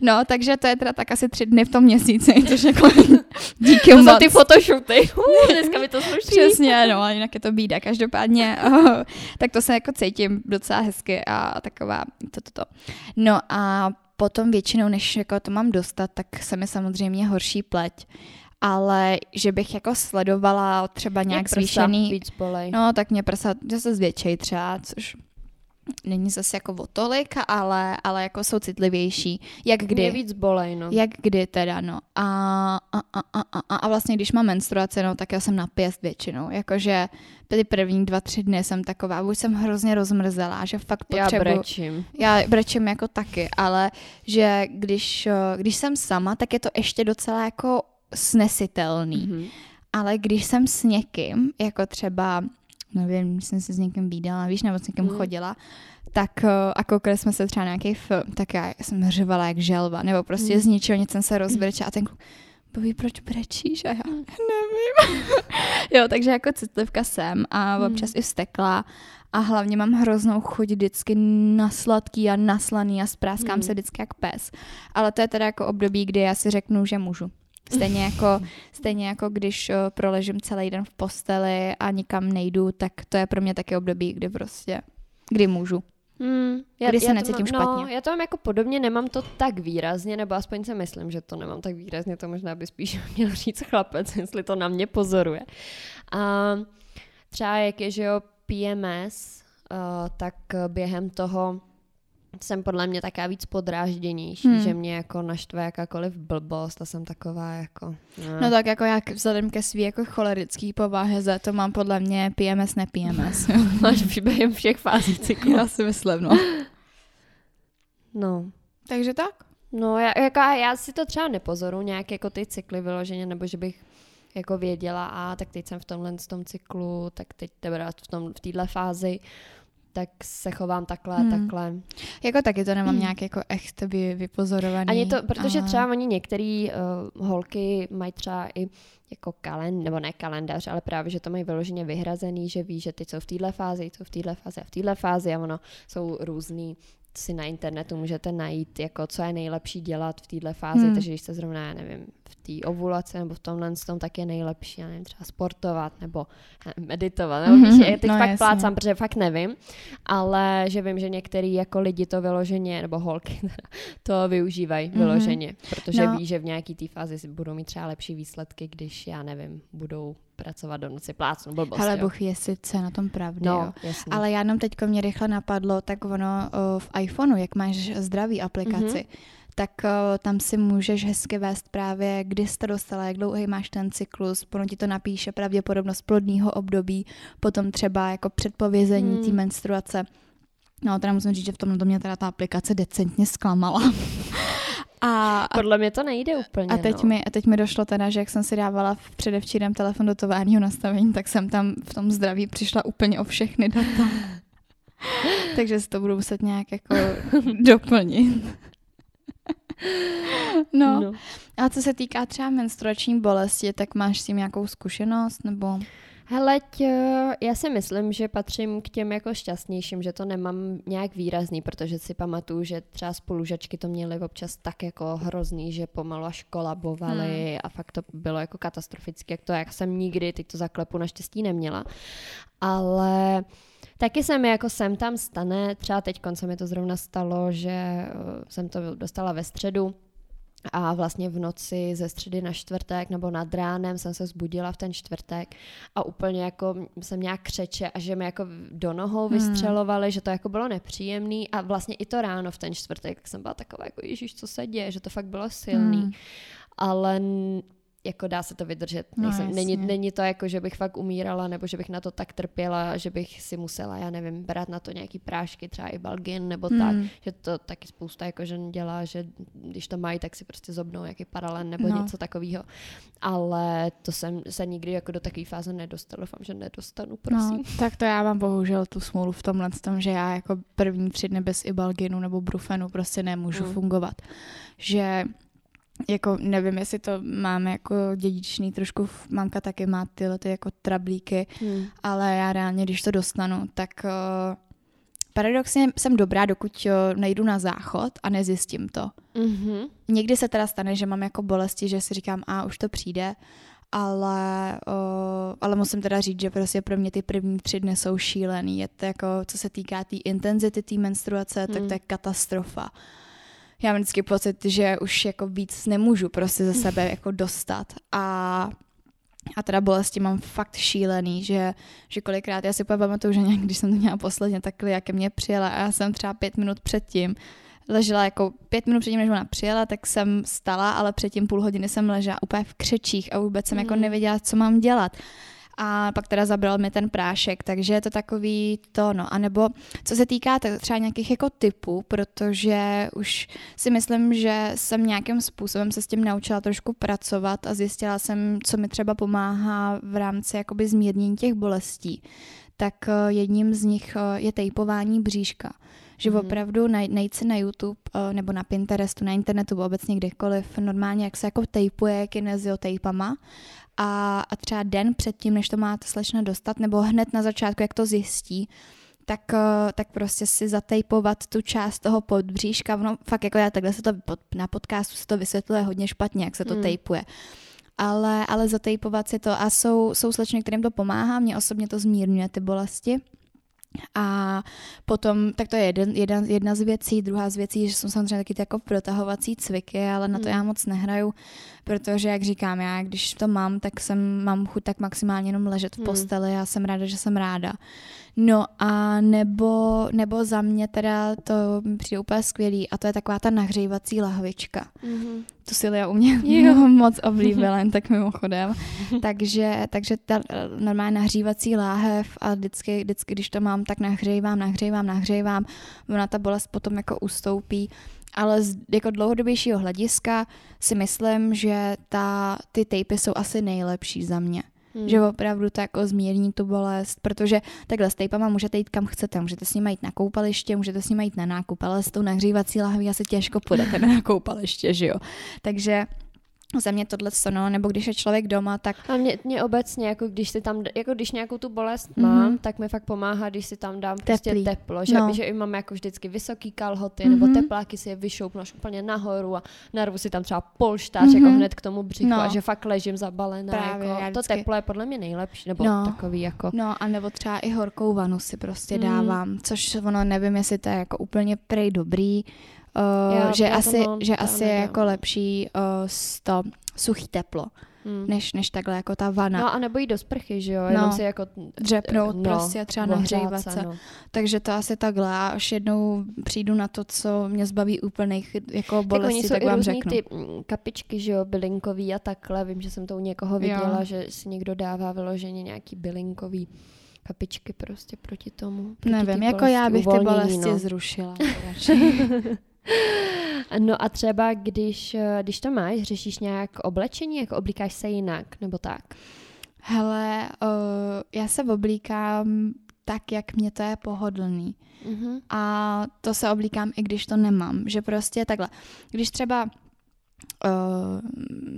No, takže to je teda tak asi tři dny v tom měsíci, což jako díky To moc. jsou ty fotoshooty. Uh, dneska mi to sluší. Přesně, no, ale jinak je to bída. Každopádně, oh, tak to se jako cítím docela hezky a taková to, to, to. No a potom většinou, než jako to mám dostat, tak se mi samozřejmě horší pleť ale že bych jako sledovala třeba nějak zvýšený... víc bolej. No, tak mě prsa zase zvětšej třeba, což není zase jako o tolik, ale, ale jako jsou citlivější. Jak kdy? Mě víc bolej, no. Jak kdy teda, no. A, a, a, a, a, a vlastně, když mám menstruaci, no, tak já jsem na pěst většinou. Jakože ty první dva, tři dny jsem taková, už jsem hrozně rozmrzela, že fakt potřebuji. Já brečím. Já brečím jako taky, ale že když, když jsem sama, tak je to ještě docela jako snesitelný. Mm-hmm. Ale když jsem s někým, jako třeba, nevím, jsem se s někým výdala, víš, nebo s někým mm. chodila, tak eh, a koukali jsme se třeba nějaký film, tak já jsem řvala jak želva, nebo prostě mm. z ničeho nic jsem se rozbrečela a ten poví, proč brečíš? A já mm. nevím. jo, takže jako citlivka jsem a mm. občas mm. i vstekla a hlavně mám hroznou chuť vždycky na sladký a naslaný a spráskám mm. se vždycky jak pes. Ale to je teda jako období, kdy já si řeknu, že můžu. Stejně jako, stejně jako když uh, proležím celý den v posteli a nikam nejdu, tak to je pro mě taky období, kdy prostě, kdy můžu. Hmm, já, kdy se já necítím mám, špatně. No, já to mám jako podobně, nemám to tak výrazně, nebo aspoň si myslím, že to nemám tak výrazně, to možná by spíš měl říct chlapec, jestli to na mě pozoruje. A třeba jak je, že jo, PMS, uh, tak během toho jsem podle mě taká víc podrážděnější, hmm. že mě jako naštve jakákoliv blbost a jsem taková jako... Ne. No tak jako jak vzhledem ke svý jako cholerický povahe za to mám podle mě PMS, ne PMS. Máš příběhem všech fází cyklu. Já si myslím, no. No. Takže tak? No, já, jako, já si to třeba nepozoru nějak jako ty cykly vyloženě, nebo že bych jako věděla, a tak teď jsem v tomhle v tom cyklu, tak teď teďte v, tom, v téhle fázi tak se chovám takhle, hmm. takhle. Jako taky to nemám hmm. nějak jako echt by vypozorovaný. Ani to, protože ale... třeba oni některé uh, holky mají třeba i jako kalend, nebo ne kalendář, ale právě, že to mají vyloženě vyhrazený, že ví, že ty jsou v téhle fázi, jsou v téhle fázi a v téhle fázi a ono jsou různý si na internetu můžete najít, jako co je nejlepší dělat v této fázi, hmm. takže když jste zrovna, já nevím, v té ovulaci nebo v tomhle tom, tak je nejlepší, já nevím, třeba sportovat nebo meditovat, nebo mm-hmm. víš, teď no, fakt jasně. plácám, protože fakt nevím, ale že vím, že některý jako lidi to vyloženě, nebo holky to využívají mm-hmm. vyloženě, protože no. ví, že v nějaký té fázi budou mít třeba lepší výsledky, když, já nevím, budou pracovat do noci, plácnu, blbost, Ale Bůh je sice na tom pravdy, no, jo. Ale já jenom teďko mě rychle napadlo, tak ono o, v iPhoneu, jak máš zdraví aplikaci, mm-hmm. tak o, tam si můžeš hezky vést právě, kdy jsi to dostala, jak dlouhý máš ten cyklus, ono ti to napíše pravděpodobnost plodního období, potom třeba jako předpovězení mm. té menstruace. No, teda musím říct, že v tomhle mě teda ta aplikace decentně zklamala. A, Podle mě to nejde úplně. A teď, no. mi, a teď mi došlo teda, že jak jsem si dávala v předevčírem telefon do továrního nastavení, tak jsem tam v tom zdraví přišla úplně o všechny data. Takže si to budu muset nějak jako doplnit. no. no. A co se týká třeba menstruační bolesti, tak máš s tím nějakou zkušenost nebo... Hele, já si myslím, že patřím k těm jako šťastnějším, že to nemám nějak výrazný, protože si pamatuju, že třeba spolužačky to měly občas tak jako hrozný, že pomalu až kolabovaly hmm. a fakt to bylo jako katastrofické, jak to jak jsem nikdy, teď to zaklepu naštěstí neměla. Ale Taky se mi jako sem tam stane, třeba teď se mi to zrovna stalo, že eh, jsem to dostala ve středu, a vlastně v noci ze středy na čtvrtek nebo nad ránem jsem se zbudila v ten čtvrtek a úplně jako jsem nějak křeče a že mi jako do nohou hmm. vystřelovali, hmm. že to jako bylo nepříjemný a vlastně i to ráno v ten čtvrtek jsem byla taková jako ježíš, co se děje, že to fakt bylo silný. Hmm. Ale jako dá se to vydržet. No, Nejsem, není, není to jako, že bych fakt umírala, nebo že bych na to tak trpěla, že bych si musela, já nevím, brát na to nějaký prášky, třeba i balgin, nebo hmm. tak, že to taky spousta jako žen dělá, že když to mají, tak si prostě zobnou nějaký paralen nebo no. něco takového. Ale to jsem se nikdy jako do takové fáze nedostala, doufám, že nedostanu, no, prosím. No, tak to já mám bohužel tu smůlu v tomhle tom, že já jako první tři dny bez ibalginu nebo brufenu prostě nemůžu hmm. fungovat. Že jako nevím, jestli to máme jako dědičný, trošku mamka taky má tyhle ty jako trablíky, hmm. ale já reálně, když to dostanu, tak uh, paradoxně jsem dobrá, dokud uh, nejdu na záchod a nezjistím to. Mm-hmm. Někdy se teda stane, že mám jako bolesti, že si říkám, a už to přijde, ale, uh, ale musím teda říct, že prostě pro mě ty první tři dny jsou šílený. Je to jako, co se týká té tý intenzity té menstruace, hmm. tak to je katastrofa já mám vždycky pocit, že už jako víc nemůžu prostě ze sebe jako dostat a a teda bolesti mám fakt šílený, že, že kolikrát, já si pamatuju, že nějak, když jsem to měla posledně, tak jak ke mně přijela a já jsem třeba pět minut předtím ležela jako pět minut předtím, než ona přijela, tak jsem stala, ale předtím půl hodiny jsem ležela úplně v křečích a vůbec jsem mm. jako mhm. nevěděla, co mám dělat a pak teda zabral mi ten prášek, takže je to takový to, no. A nebo co se týká třeba nějakých jako typů, protože už si myslím, že jsem nějakým způsobem se s tím naučila trošku pracovat a zjistila jsem, co mi třeba pomáhá v rámci jakoby zmírnění těch bolestí tak eh, jedním z nich eh, je tejpování bříška. Že mm. opravdu najít se na YouTube eh, nebo na Pinterestu, na internetu, obecně kdekoliv, normálně jak se jako tejpuje kineziotejpama a, a třeba den předtím, než to máte slečna dostat, nebo hned na začátku, jak to zjistí, tak, eh, tak prostě si zatejpovat tu část toho podbříška. No fakt jako já takhle se to pod, na podcastu se to vysvětluje hodně špatně, jak se to hmm. tejpuje. Ale, ale zatejpovat si to a jsou, jsou slečny, kterým to pomáhá, mě osobně to zmírňuje ty bolesti. A potom, tak to je jeden, jedna, jedna z věcí, druhá z věcí, že jsou samozřejmě taky ty jako protahovací cviky, ale na to hmm. já moc nehraju, protože jak říkám, já když to mám, tak jsem, mám chuť tak maximálně jenom ležet v hmm. posteli, já jsem ráda, že jsem ráda. No a nebo, nebo za mě teda to přijde úplně skvělý a to je taková ta nahřívací lahvička. Mm-hmm. To Silja u mě jo. moc oblíbila, jen tak mimochodem. takže, takže ta normální nahřívací láhev a vždycky, vždycky, když to mám, tak nahřejvám, nahřejvám, nahřejvám. Ona ta bolest potom jako ustoupí ale z jako dlouhodobějšího hlediska si myslím, že ta, ty tejpy jsou asi nejlepší za mě. Hmm. Že opravdu to jako zmírní tu bolest, protože takhle s tejpama můžete jít kam chcete, můžete s nimi jít na koupaliště, můžete s nimi jít na nákup, ale s tou nahřívací lahví asi těžko půjdete na koupaliště, že jo. Takže za mě tohle no, nebo když je člověk doma, tak... A mě, mě obecně, jako když si tam, jako když nějakou tu bolest mm-hmm. mám, tak mi fakt pomáhá, když si tam dám prostě Teplý. prostě teplo, že, no. že i mám jako vždycky vysoký kalhoty, mm-hmm. nebo tepláky si je vyšoupnu až úplně nahoru a narvu si tam třeba polštář mm-hmm. jako hned k tomu břichu no. a že fakt ležím zabalená. Právě, jako, vždycky... To teplo je podle mě nejlepší, nebo no. takový jako... No a nebo třeba i horkou vanu si prostě mm. dávám, což ono nevím, jestli to je jako úplně prej dobrý, Uh, Já, že asi, že asi je jako lepší uh, to suchý teplo. Hmm. Než, než takhle jako ta vana. No a nebo jít do sprchy, že jo? No, Jenom si jako... Dřepnout no, prostě třeba nahřívat se. No. Takže to asi takhle. A až jednou přijdu na to, co mě zbaví úplných jako bolesti, tak, tak vám řeknu. ty mm, kapičky, že jo, bylinkový a takhle. Vím, že jsem to u někoho viděla, jo. že si někdo dává vyloženě nějaký bylinkový kapičky prostě proti tomu. Proti Nevím, jako já bych ty bolesti no. zrušila. No a třeba, když, eh, když to máš, řešíš nějak oblečení, jako oblíkáš se jinak, nebo tak? Hele, uh, já se oblíkám tak, jak mě to je pohodlný. Mm-hmm. A to se oblíkám, i když to nemám. Že prostě takhle. Když třeba uh,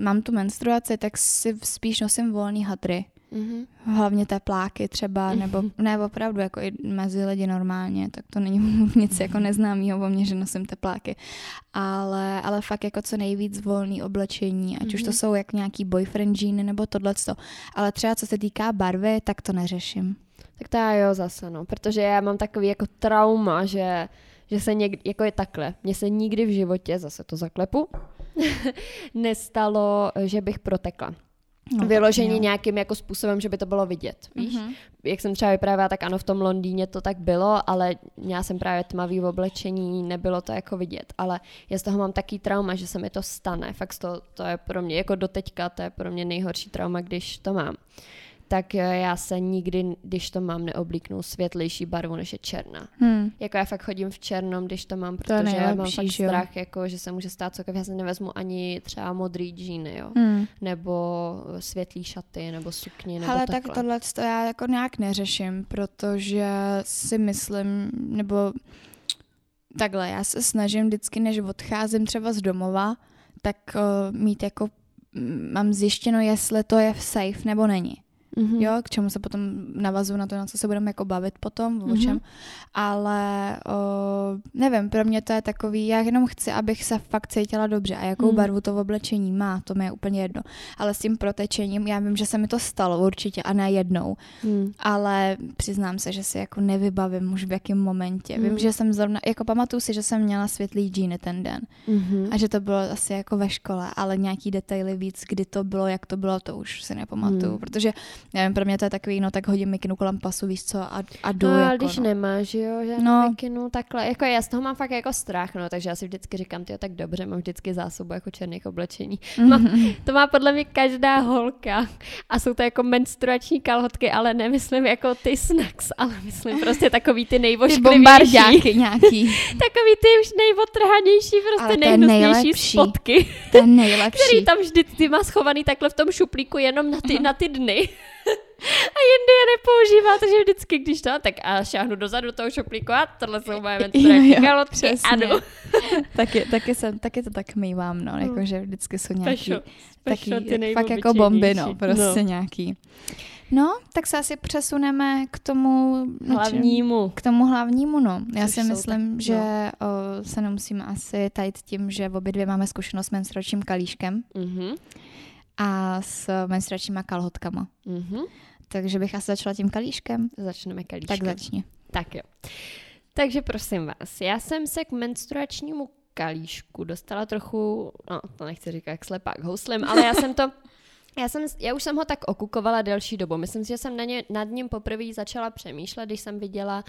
mám tu menstruaci, tak si spíš nosím volný hadry. Mm-hmm. Hlavně tepláky třeba, nebo ne opravdu jako i mezi lidi normálně, tak to není nic jako neznámého o mě, že nosím tepláky. Ale, ale fakt jako co nejvíc volný oblečení, ať mm-hmm. už to mhm. jsou jak nějaký boyfriend džíny nebo tohleto. Ale třeba co se týká barvy, tak to neřeším. Tak to já jo zase, no, protože já mám takový jako trauma, že, že se někdy, jako je takhle, mně se nikdy v životě, zase to zaklepu, nestalo, že bych protekla. No, vyložení nějakým jako způsobem, že by to bylo vidět, víš? Mm-hmm. Jak jsem třeba vyprávěla, tak ano, v tom Londýně to tak bylo, ale já jsem právě tmavý v oblečení, nebylo to jako vidět, ale já z toho mám taký trauma, že se mi to stane, fakt to, to je pro mě, jako doteďka, to je pro mě nejhorší trauma, když to mám tak eh, já se nikdy, když to mám, neoblíknu světlejší barvu, než je černá. Hmm. Jako já fakt chodím v černom, když to mám, protože to já mám fakt jo. strach, jako, že se může stát cokoliv. Já se nevezmu ani třeba modrý džíny, jo. Hmm. Nebo eh, světlý šaty, nebo sukně, nebo Ale takhle. tak tohle to já jako nějak neřeším, protože si myslím, nebo takhle, já se snažím vždycky, než odcházím třeba z domova, tak uh, mít jako mám zjištěno, jestli to je safe nebo není mm-hmm. jo, k čemu se potom navazuju na to, na co se budeme jako bavit potom, mm-hmm. o čem, ale o, nevím, pro mě to je takový, já jenom chci, abych se fakt cítila dobře a jakou mm. barvu to v oblečení má, to mi je úplně jedno, ale s tím protečením, já vím, že se mi to stalo určitě a ne jednou, mm. ale přiznám se, že si jako nevybavím už v jakém momentě, mm. vím, že jsem zrovna, jako pamatuju si, že jsem měla světlý džíny ten den mm-hmm. a že to bylo asi jako ve škole, ale nějaký detaily víc, kdy to bylo, jak to bylo, to už si nepamatuju, mm. protože nevím, pro mě to je takový, no tak hodím mikinu kolem pasu, víš co, a, a jdu. No, ale jako, když no. nemáš, jo, že no. mikinu takhle, jako já z toho mám fakt jako strach, no, takže já si vždycky říkám, ty tak dobře, mám vždycky zásobu jako černých oblečení. Mm-hmm. Mám, to má podle mě každá holka a jsou to jako menstruační kalhotky, ale nemyslím jako ty snacks, ale myslím prostě takový ty nejvošklivější. Ty nějaký. takový ty už nejvotrhanější, prostě nejhnusnější spotky. Ten nejlepší. Který tam vždy ty má schovaný takhle v tom šuplíku jenom na ty, na ty dny. A jindy je nepoužívá, takže vždycky, když to, tak a šáhnu dozadu toho šuplíku a tohle jsou moje menstruační kalotky a jdu. taky, taky, jsem, taky to tak mývám, no, jakože vždycky jsou nějaký, special, special taky, fakt jako bomby, no, prostě no. nějaký. No, tak se asi přesuneme k tomu hlavnímu. K tomu hlavnímu, no. Já Což si myslím, tak, že no. o, se nemusíme asi tajit tím, že obě dvě máme zkušenost s menstruačním kalíškem. Mm-hmm a s menstruačníma kalhotkama. Mm-hmm. Takže bych asi začala tím kalíškem. Začneme kalíškem. Tak začni. Tak jo. Takže prosím vás, já jsem se k menstruačnímu kalíšku dostala trochu, no to nechci říkat jak slepák houslem, ale já jsem to já, jsem, já už jsem ho tak okukovala delší dobu. Myslím si, že jsem na ně, nad ním poprvé začala přemýšlet, když jsem viděla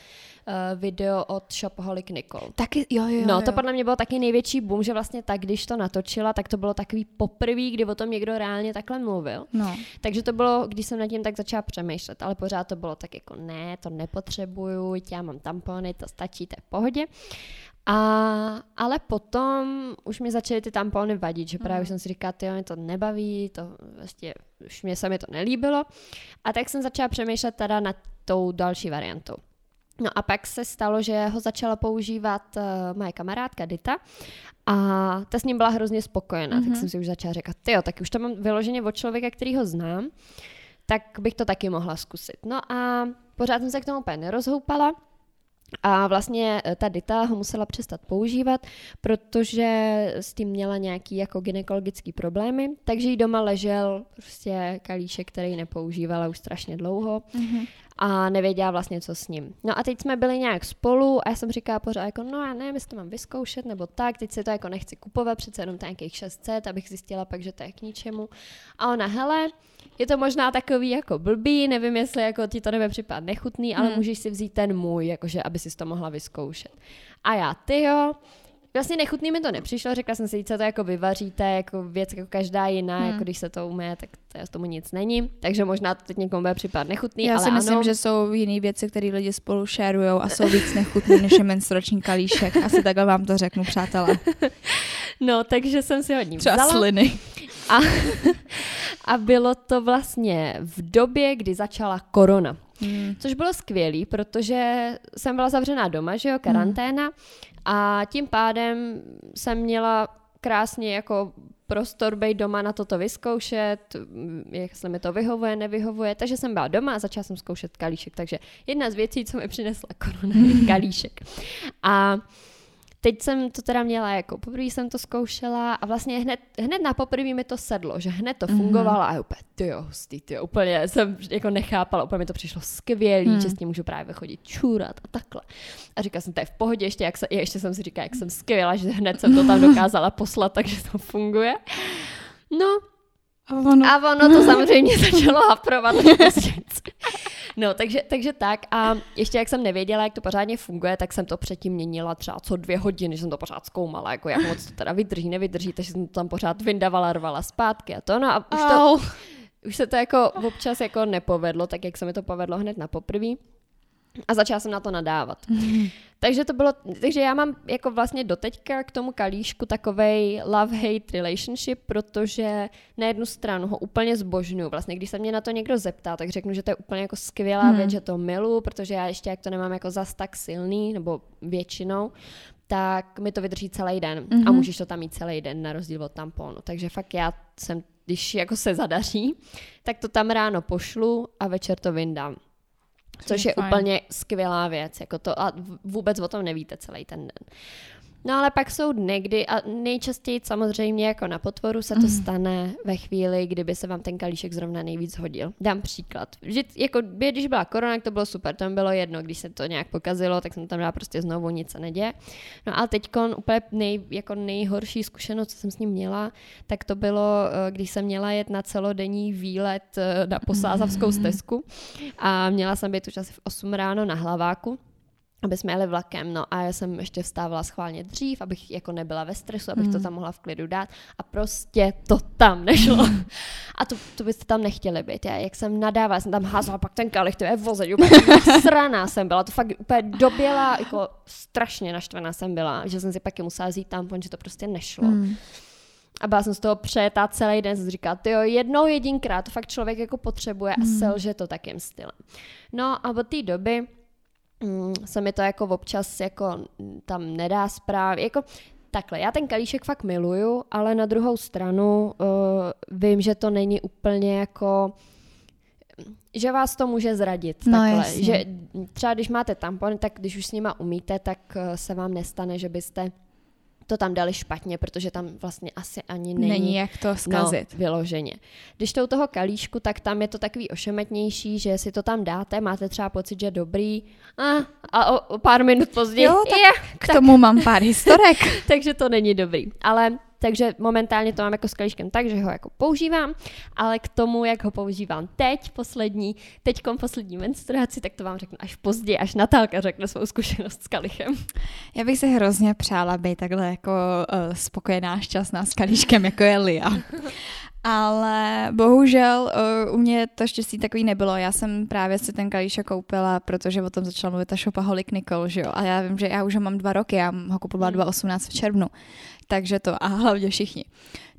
uh, video od Shopaholic Nicole. Taky, jo, jo, No, jo. to podle mě bylo taky největší boom, že vlastně tak, když to natočila, tak to bylo takový poprvé, kdy o tom někdo reálně takhle mluvil. No. Takže to bylo, když jsem nad tím tak začala přemýšlet, ale pořád to bylo tak jako ne, to nepotřebuju, já mám tampony, to stačí, to je v pohodě. A, ale potom už mi začaly ty tampony vadit, že právě mm. už jsem si říkala, ty mě to nebaví, to vlastně už mě se mi to nelíbilo. A tak jsem začala přemýšlet teda nad tou další variantou. No a pak se stalo, že ho začala používat uh, moje kamarádka Dita a ta s ním byla hrozně spokojená, mm-hmm. tak mhm. jsem si už začala říkat, jo, tak už to mám vyloženě od člověka, který ho znám, tak bych to taky mohla zkusit. No a pořád jsem se k tomu úplně nerozhoupala, a vlastně eh, ta Dita ho musela přestat používat, protože s tím měla nějaký jako gynekologický problémy, takže jí doma ležel prostě kalíšek, který nepoužívala už strašně dlouho mm-hmm. a nevěděla vlastně, co s ním. No a teď jsme byli nějak spolu a já jsem říkala pořád jako, no já nevím, jestli to mám vyzkoušet nebo tak, teď si to jako nechci kupovat, přece jenom nějakých 600, abych zjistila pak, že to je k ničemu. A ona, hele, je to možná takový jako blbý, nevím, jestli jako ti to nebude připadat nechutný, ale hmm. můžeš si vzít ten můj, jakože aby si to mohla vyzkoušet. A já, ty jo, Vlastně nechutný mi to nepřišlo, řekla jsem si, co to jako vyvaříte, jako věc jako každá jiná, hmm. jako když se to umé, tak to tomu nic není. Takže možná to teď někomu bude připadat nechutný, Já ale si myslím, ano. že jsou jiné věci, které lidi spolu šerujou a jsou víc nechutný než je menstruační kalíšek. Asi takhle vám to řeknu, přátelé. No, takže jsem si hodně Třeba vzala. sliny. A, a bylo to vlastně v době, kdy začala korona. Hmm. Což bylo skvělé, protože jsem byla zavřená doma, že jo, karanténa. Hmm. A tím pádem jsem měla krásně jako prostor být doma na toto vyzkoušet, jestli mi to vyhovuje, nevyhovuje. Takže jsem byla doma a začala jsem zkoušet kalíšek. Takže jedna z věcí, co mi přinesla korona, je kalíšek. A Teď jsem to teda měla jako poprvé jsem to zkoušela a vlastně hned, hned na poprvé mi to sedlo, že hned to mhm. fungovalo mm-hmm. a úplně tyjo, hustý, tyjo, úplně jsem jako nechápala, úplně mi to přišlo skvělý, mm. že s tím můžu právě chodit čůrat a takhle. A říkala jsem, to je v pohodě, ještě, jak se, ještě jsem si říkala, jak jsem skvělá, že hned jsem to tam dokázala poslat, takže to funguje. No, a ono, a ono to samozřejmě začalo haprovat. No, takže, takže tak. A ještě jak jsem nevěděla, jak to pořádně funguje, tak jsem to předtím měnila třeba co dvě hodiny, že jsem to pořád zkoumala, jako jak moc to teda vydrží, nevydrží, takže jsem to tam pořád vyndavala, rvala zpátky a to. No a už, to, už se to jako občas jako nepovedlo, tak jak se mi to povedlo hned na poprví. A začala jsem na to nadávat. takže to bylo, takže já mám jako vlastně doteďka k tomu kalíšku takovej love-hate relationship, protože na jednu stranu ho úplně zbožňuju. Vlastně když se mě na to někdo zeptá, tak řeknu, že to je úplně jako skvělá hmm. věc, že to milu, protože já ještě jak to nemám jako zas tak silný, nebo většinou, tak mi to vydrží celý den mm-hmm. a mhm. můžeš to tam mít celý den na rozdíl od tamponu. Takže fakt já jsem, když jako se zadaří, tak to tam ráno pošlu a večer to vyndám. Což je, je úplně skvělá věc, jako to a vůbec o tom nevíte celý ten den. No ale pak jsou dny, kdy, a nejčastěji samozřejmě jako na potvoru se to mm. stane ve chvíli, kdyby se vám ten kalíšek zrovna nejvíc hodil. Dám příklad. Že, jako, když byla korona, tak to bylo super, to bylo jedno, když se to nějak pokazilo, tak jsem tam dala prostě znovu, nic se neděje. No ale teď úplně nej, jako nejhorší zkušenost, co jsem s ním měla, tak to bylo, eh, když jsem měla jet na celodenní výlet eh, na posázavskou stezku a měla jsem být už asi v 8 ráno na hlaváku aby jsme jeli vlakem, no a já jsem ještě vstávala schválně dřív, abych jako nebyla ve stresu, abych mm. to hmm. tam mohla v klidu dát a prostě to tam nešlo. a to, to byste tam nechtěli být. Já, jak jsem nadávala, jsem tam házela pak ten kalich, to je vozeď, úplně sraná jsem byla, to fakt úplně doběla, jako strašně naštvaná jsem byla, že jsem si pak je musela vzít tampon, že to prostě nešlo. Mm. A byla jsem z toho přejetá celý den, jsem říkala, ty jo, jednou jedinkrát, to fakt člověk jako potřebuje a mm. selže to takým stylem. No a od té doby mm, se mi to jako občas jako tam nedá správně, jako takhle, já ten kalíšek fakt miluju, ale na druhou stranu uh, vím, že to není úplně jako že vás to může zradit. No, takhle. Jasně. Že třeba když máte tampon, tak když už s nima umíte, tak eh, se vám nestane, že byste to tam dali špatně, protože tam vlastně asi ani není, není jak to zkazit. No, vyloženě. Když to u toho kalíšku, tak tam je to takový ošemetnější, že si to tam dáte, máte třeba pocit, že dobrý a, a o, o pár minut později. Jo, tak je, k tak, tomu mám pár historek. takže to není dobrý. Ale takže momentálně to mám jako s kalíškem tak, že ho jako používám, ale k tomu, jak ho používám teď, poslední, teďkom poslední menstruaci, tak to vám řeknu až později, až Natálka řekne svou zkušenost s kalichem. Já bych se hrozně přála být takhle jako uh, spokojená, šťastná s kalíškem, jako je Lia. Ale bohužel uh, u mě to štěstí takový nebylo. Já jsem právě si ten kalíšek koupila, protože o tom začala mluvit ta shopaholic Nicole, že jo. A já vím, že já už ho mám dva roky, já ho kupovala 2018 hmm. v červnu takže to a hlavně všichni.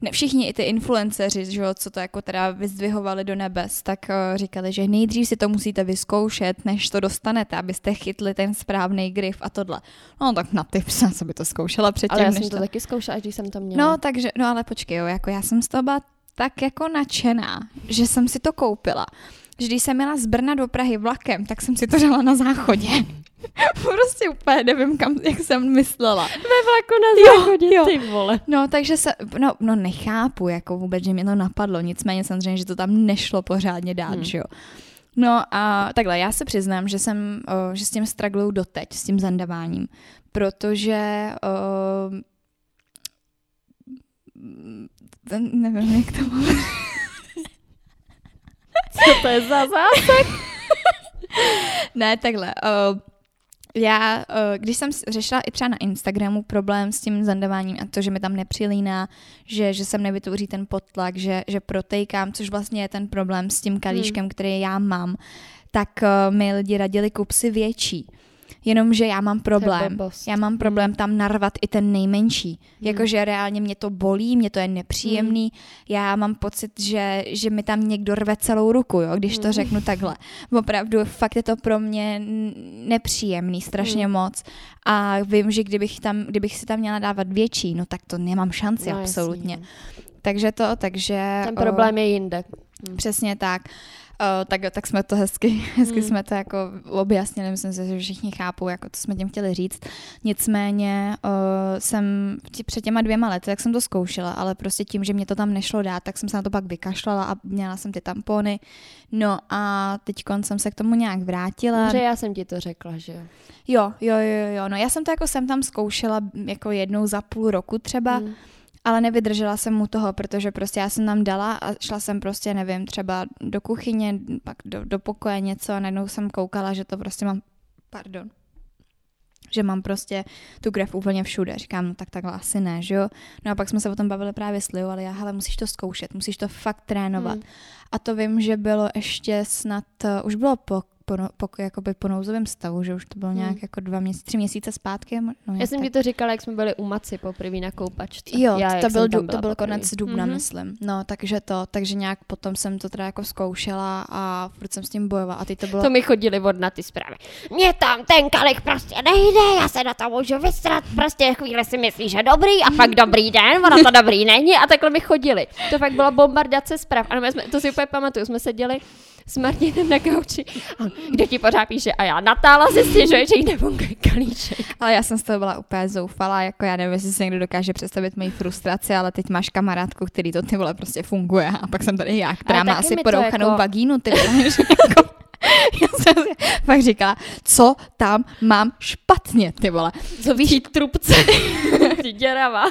Ne všichni, i ty influenceři, že jo, co to jako teda vyzdvihovali do nebes, tak uh, říkali, že nejdřív si to musíte vyzkoušet, než to dostanete, abyste chytli ten správný grif a tohle. No tak na ty jsem by to zkoušela předtím. Ale já jsem to, to taky zkoušela, když jsem to měla. No takže, no ale počkej, jo, jako já jsem z toho byla tak jako nadšená, že jsem si to koupila. Že když jsem měla z Brna do Prahy vlakem, tak jsem si to dala na záchodě. prostě úplně nevím, kam, jak jsem myslela. Ve vlaku na záchodě, jo, jo. ty vole. No, takže se, no, no nechápu, jako vůbec, že mě to napadlo, nicméně samozřejmě, že to tam nešlo pořádně dát, hmm. že jo. No a takhle, já se přiznám, že jsem, o, že s tím stragluju doteď, s tím zandaváním, protože o, nevím, jak to mluvit. Co to je za zásek? ne, takhle. Uh, já, uh, když jsem řešila i třeba na Instagramu problém s tím zandáváním a to, že mi tam nepřilíná, že, že jsem nevytvoří ten potlak, že, že protejkám, což vlastně je ten problém s tím kalíškem, hmm. který já mám, tak uh, mi lidi radili kup si větší jenomže já mám problém. Já mám problém tam narvat i ten nejmenší. Hmm. Jakože reálně mě to bolí, mě to je nepříjemný. Hmm. Já mám pocit, že, že mi tam někdo rve celou ruku, jo, když hmm. to řeknu takhle. Opravdu fakt je to pro mě nepříjemný, strašně hmm. moc. A vím, že kdybych, tam, kdybych si tam měla dávat větší, no tak to nemám šanci no, absolutně. Jasně. takže to, takže... Ten problém uh, je jinde. Hmm. Přesně tak. Uh, tak, tak jsme to hezky, hezky hmm. jsme to jako objasnili, myslím si, že všichni chápou, jako to jsme tím chtěli říct. Nicméně uh, jsem tě, před těma dvěma lety, tak jsem to zkoušela, ale prostě tím, že mě to tam nešlo dát, tak jsem se na to pak vykašlala a měla jsem ty tampony. No a teď jsem se k tomu nějak vrátila. Dobře, já jsem ti to řekla, že jo. Jo, jo, jo, no já jsem to jako jsem tam zkoušela jako jednou za půl roku třeba, hmm ale nevydržela jsem mu toho, protože prostě já jsem tam dala a šla jsem prostě, nevím, třeba do kuchyně, pak do, do pokoje něco a najednou jsem koukala, že to prostě mám, pardon, že mám prostě tu krev úplně všude. Říkám, no tak takhle asi ne, že jo. No a pak jsme se o tom bavili právě s Liu, ale já, hele, musíš to zkoušet, musíš to fakt trénovat. Hmm. A to vím, že bylo ještě snad, uh, už bylo po po, no, po, jakoby po nouzovém stavu, že už to bylo hmm. nějak jako dva měsíce, tři měsíce zpátky. No, Já jsem tak. ti to říkala, jak jsme byli u Maci poprvé na koupačce. Jo, Já, to, byl, to byl konec dubna, mm-hmm. myslím. No, takže to, takže nějak potom jsem to teda jako zkoušela a furt jsem s tím bojovala. A teď to bylo... To mi chodili od na ty zprávy. Mně tam ten kalik prostě nejde, já se na to můžu vystrat, prostě chvíli si myslí, že dobrý a pak dobrý den, ono to dobrý není a takhle mi chodili. To fakt byla bombardace zpráv. A jsme, to si úplně pamatuju, jsme seděli s Martinem na gauči. A kdo ti pořád píše? A já Natála si stěžuje, že jí nefunguje kalíček. Ale já jsem z toho byla úplně zoufalá, jako já nevím, jestli si někdo dokáže představit moji frustraci, ale teď máš kamarádku, který to ty vole prostě funguje a pak jsem tady já, která má asi porouchanou jako... vagínu, ty vole, jako já jsem si fakt říkala, co tam mám špatně, ty vole. Co víš? trubce. děrava.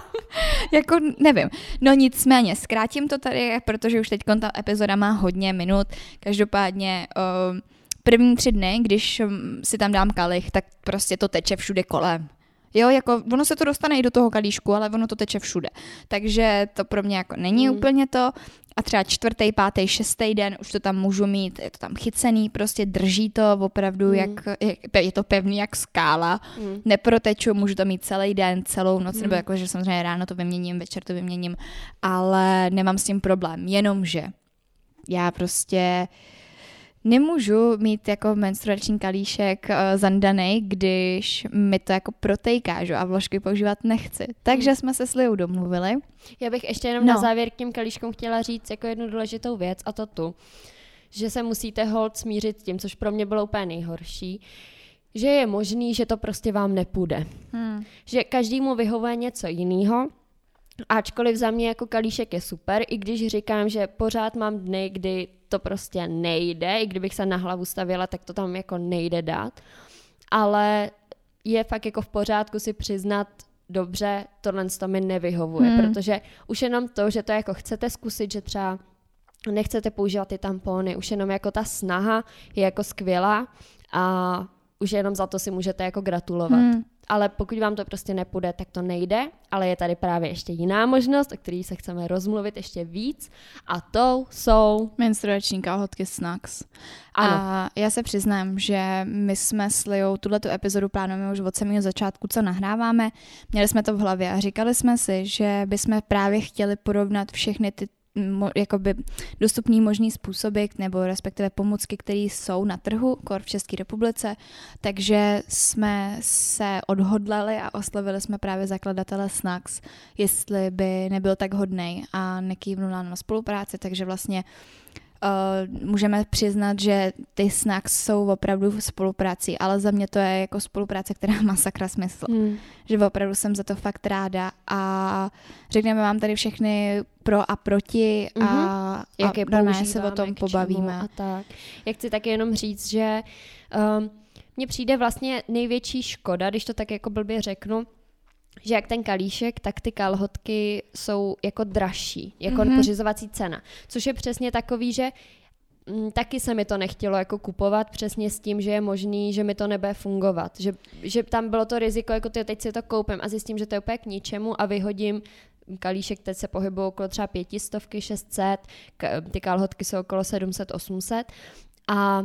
jako nevím. No nicméně, zkrátím to tady, protože už teď ta epizoda má hodně minut. Každopádně uh, první tři dny, když um, si tam dám kalich, tak prostě to teče všude kolem. Jo, jako ono se to dostane i do toho kalíšku, ale ono to teče všude. Takže to pro mě jako není mm. úplně to. A třeba čtvrtý, pátý, šestý den už to tam můžu mít, je to tam chycený, prostě drží to opravdu, mm. jak, jak, je to pevný jak skála. Mm. Neproteču, můžu to mít celý den, celou noc, mm. nebo jako, že samozřejmě ráno to vyměním, večer to vyměním, ale nemám s tím problém. Jenomže já prostě Nemůžu mít jako menstruační kalíšek uh, zandaný, když mi to jako protejká, že? a vložky používat nechci. Takže hmm. jsme se s Liou domluvili. Já bych ještě jenom no. na závěr k těm kalíškům chtěla říct jako jednu důležitou věc a to tu, že se musíte hold smířit s tím, což pro mě bylo úplně nejhorší, že je možný, že to prostě vám nepůjde. Hmm. Že každému vyhovuje něco jiného Ačkoliv za mě jako kalíšek je super, i když říkám, že pořád mám dny, kdy to prostě nejde, i kdybych se na hlavu stavila, tak to tam jako nejde dát. Ale je fakt jako v pořádku si přiznat, dobře, tohle to mi nevyhovuje, hmm. protože už jenom to, že to jako chcete zkusit, že třeba nechcete používat ty tampony, už jenom jako ta snaha je jako skvělá a už jenom za to si můžete jako gratulovat. Hmm ale pokud vám to prostě nepůjde, tak to nejde, ale je tady právě ještě jiná možnost, o které se chceme rozmluvit ještě víc a to jsou... Menstruační kalhotky Snacks. Ano. A já se přiznám, že my jsme s Liou tuto epizodu plánujeme už od samého začátku, co nahráváme. Měli jsme to v hlavě a říkali jsme si, že bychom právě chtěli porovnat všechny ty mo, jakoby dostupný možný způsoby nebo respektive pomůcky, které jsou na trhu, kor v České republice, takže jsme se odhodlali a oslovili jsme právě zakladatele Snacks, jestli by nebyl tak hodnej a nekývnul na spolupráci, takže vlastně Uh, můžeme přiznat, že ty snacks jsou opravdu v spolupráci, ale za mě to je jako spolupráce, která má sakra smysl. Hmm. Že opravdu jsem za to fakt ráda a řekneme vám tady všechny pro a proti a, mm-hmm. Jak a normálně se o tom pobavíme. A tak. Jak chci taky jenom říct, že um, mně přijde vlastně největší škoda, když to tak jako blbě řeknu, že jak ten kalíšek, tak ty kalhotky jsou jako dražší, jako mm-hmm. pořizovací cena. Což je přesně takový, že m, taky se mi to nechtělo jako kupovat přesně s tím, že je možný, že mi to nebude fungovat. Že, že tam bylo to riziko, jako ty teď si to koupím a zjistím, že to je úplně k ničemu a vyhodím kalíšek teď se pohybují okolo třeba pětistovky, 600, ty kalhotky jsou okolo 700, 800 a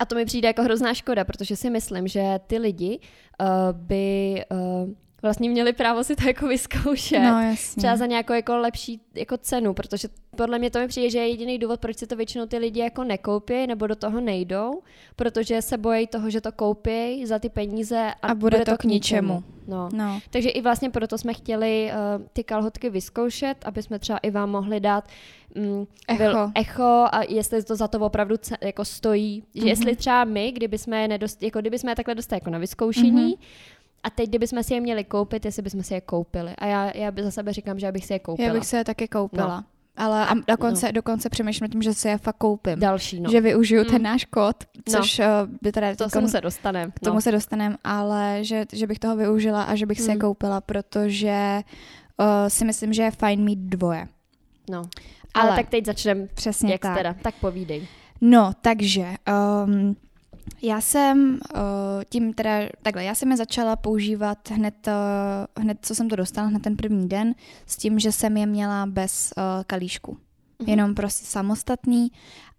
a to mi přijde jako hrozná škoda, protože si myslím, že ty lidi uh, by uh, vlastně měli právo si to jako vyzkoušet. No, jasně. Třeba za nějakou jako lepší jako cenu, protože podle mě to mi přijde, že je jediný důvod, proč si to většinou ty lidi jako nekoupí nebo do toho nejdou, protože se bojí toho, že to koupí za ty peníze a, a bude, bude to, to k ničemu. ničemu. No. no. Takže i vlastně proto jsme chtěli uh, ty kalhotky vyzkoušet, aby jsme třeba i vám mohli dát mm, echo. echo a jestli to za to opravdu ce- jako stojí. Mm-hmm. Že mhm. jestli třeba my, kdyby jsme je, nedost, jako kdyby jsme je takhle dostali jako na vyzkoušení, mm-hmm a teď, kdybychom si je měli koupit, jestli bychom si je koupili. A já, já za sebe říkám, že abych si je koupila. Já bych si je taky koupila. No. Ale a dokonce, no. dokonce přemýšlím tím, že si je fakt koupím. Další, no. Že využiju mm. ten náš kód, no. což no. by teda... To tomu se dostaneme. K tomu no. se dostaneme, ale že, že bych toho využila a že bych mm. si je hmm. koupila, protože uh, si myslím, že je fajn mít dvoje. No. Ale, ale tak teď začneme. Přesně jak tak. teda. Tak povídej. No, takže... Um, já jsem uh, tím teda, takhle, já jsem je začala používat hned, uh, hned, co jsem to dostala, hned ten první den, s tím, že jsem je měla bez uh, kalíšku. Mm-hmm. Jenom prostě samostatný.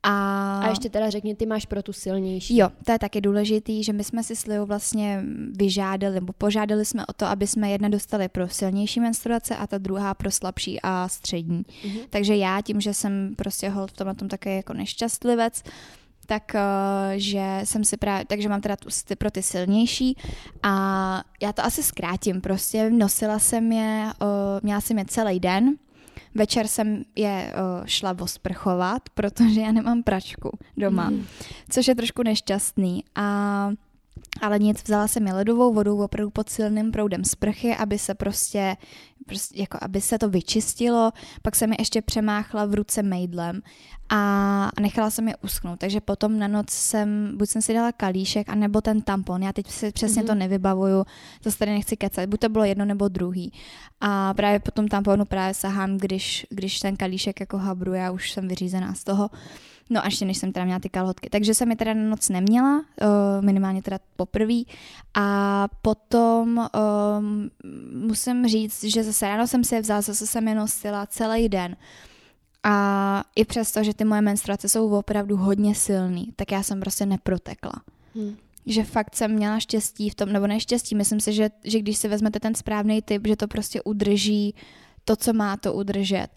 A... a ještě teda řekni, ty máš pro tu silnější. Jo, to je taky důležitý, že my jsme si s Liou vlastně vyžádali, nebo požádali jsme o to, aby jsme jedna dostali pro silnější menstruace a ta druhá pro slabší a střední. Mm-hmm. Takže já tím, že jsem prostě hold v tom a tom také jako nešťastlivec, tak uh, že jsem si právě, takže mám teda tu, ty, pro ty silnější a já to asi zkrátím, prostě nosila jsem je, uh, měla jsem je celý den, Večer jsem je uh, šla osprchovat, protože já nemám pračku doma, mm. což je trošku nešťastný. A ale nic, vzala jsem je ledovou vodou opravdu pod silným proudem sprchy, aby se prostě, prostě jako aby se to vyčistilo, pak jsem je ještě přemáchla v ruce mejdlem a nechala jsem je uschnout, takže potom na noc jsem, buď jsem si dala kalíšek, anebo ten tampon, já teď si přesně mm-hmm. to mhm. nevybavuju, to tady nechci kecat, buď to bylo jedno nebo druhý. A právě po tom tamponu právě sahám, když, když ten kalíšek jako habru, já už jsem vyřízená z toho, No ještě než jsem teda měla ty kalhotky. Takže jsem je teda na noc neměla, uh, minimálně teda poprvé. A potom um, musím říct, že zase ráno jsem si je vzala, zase jsem je nosila celý den. A i přesto, že ty moje menstruace jsou opravdu hodně silný, tak já jsem prostě neprotekla. Hmm. Že fakt jsem měla štěstí v tom, nebo neštěstí, myslím si, že, že když si vezmete ten správný typ, že to prostě udrží to, co má to udržet.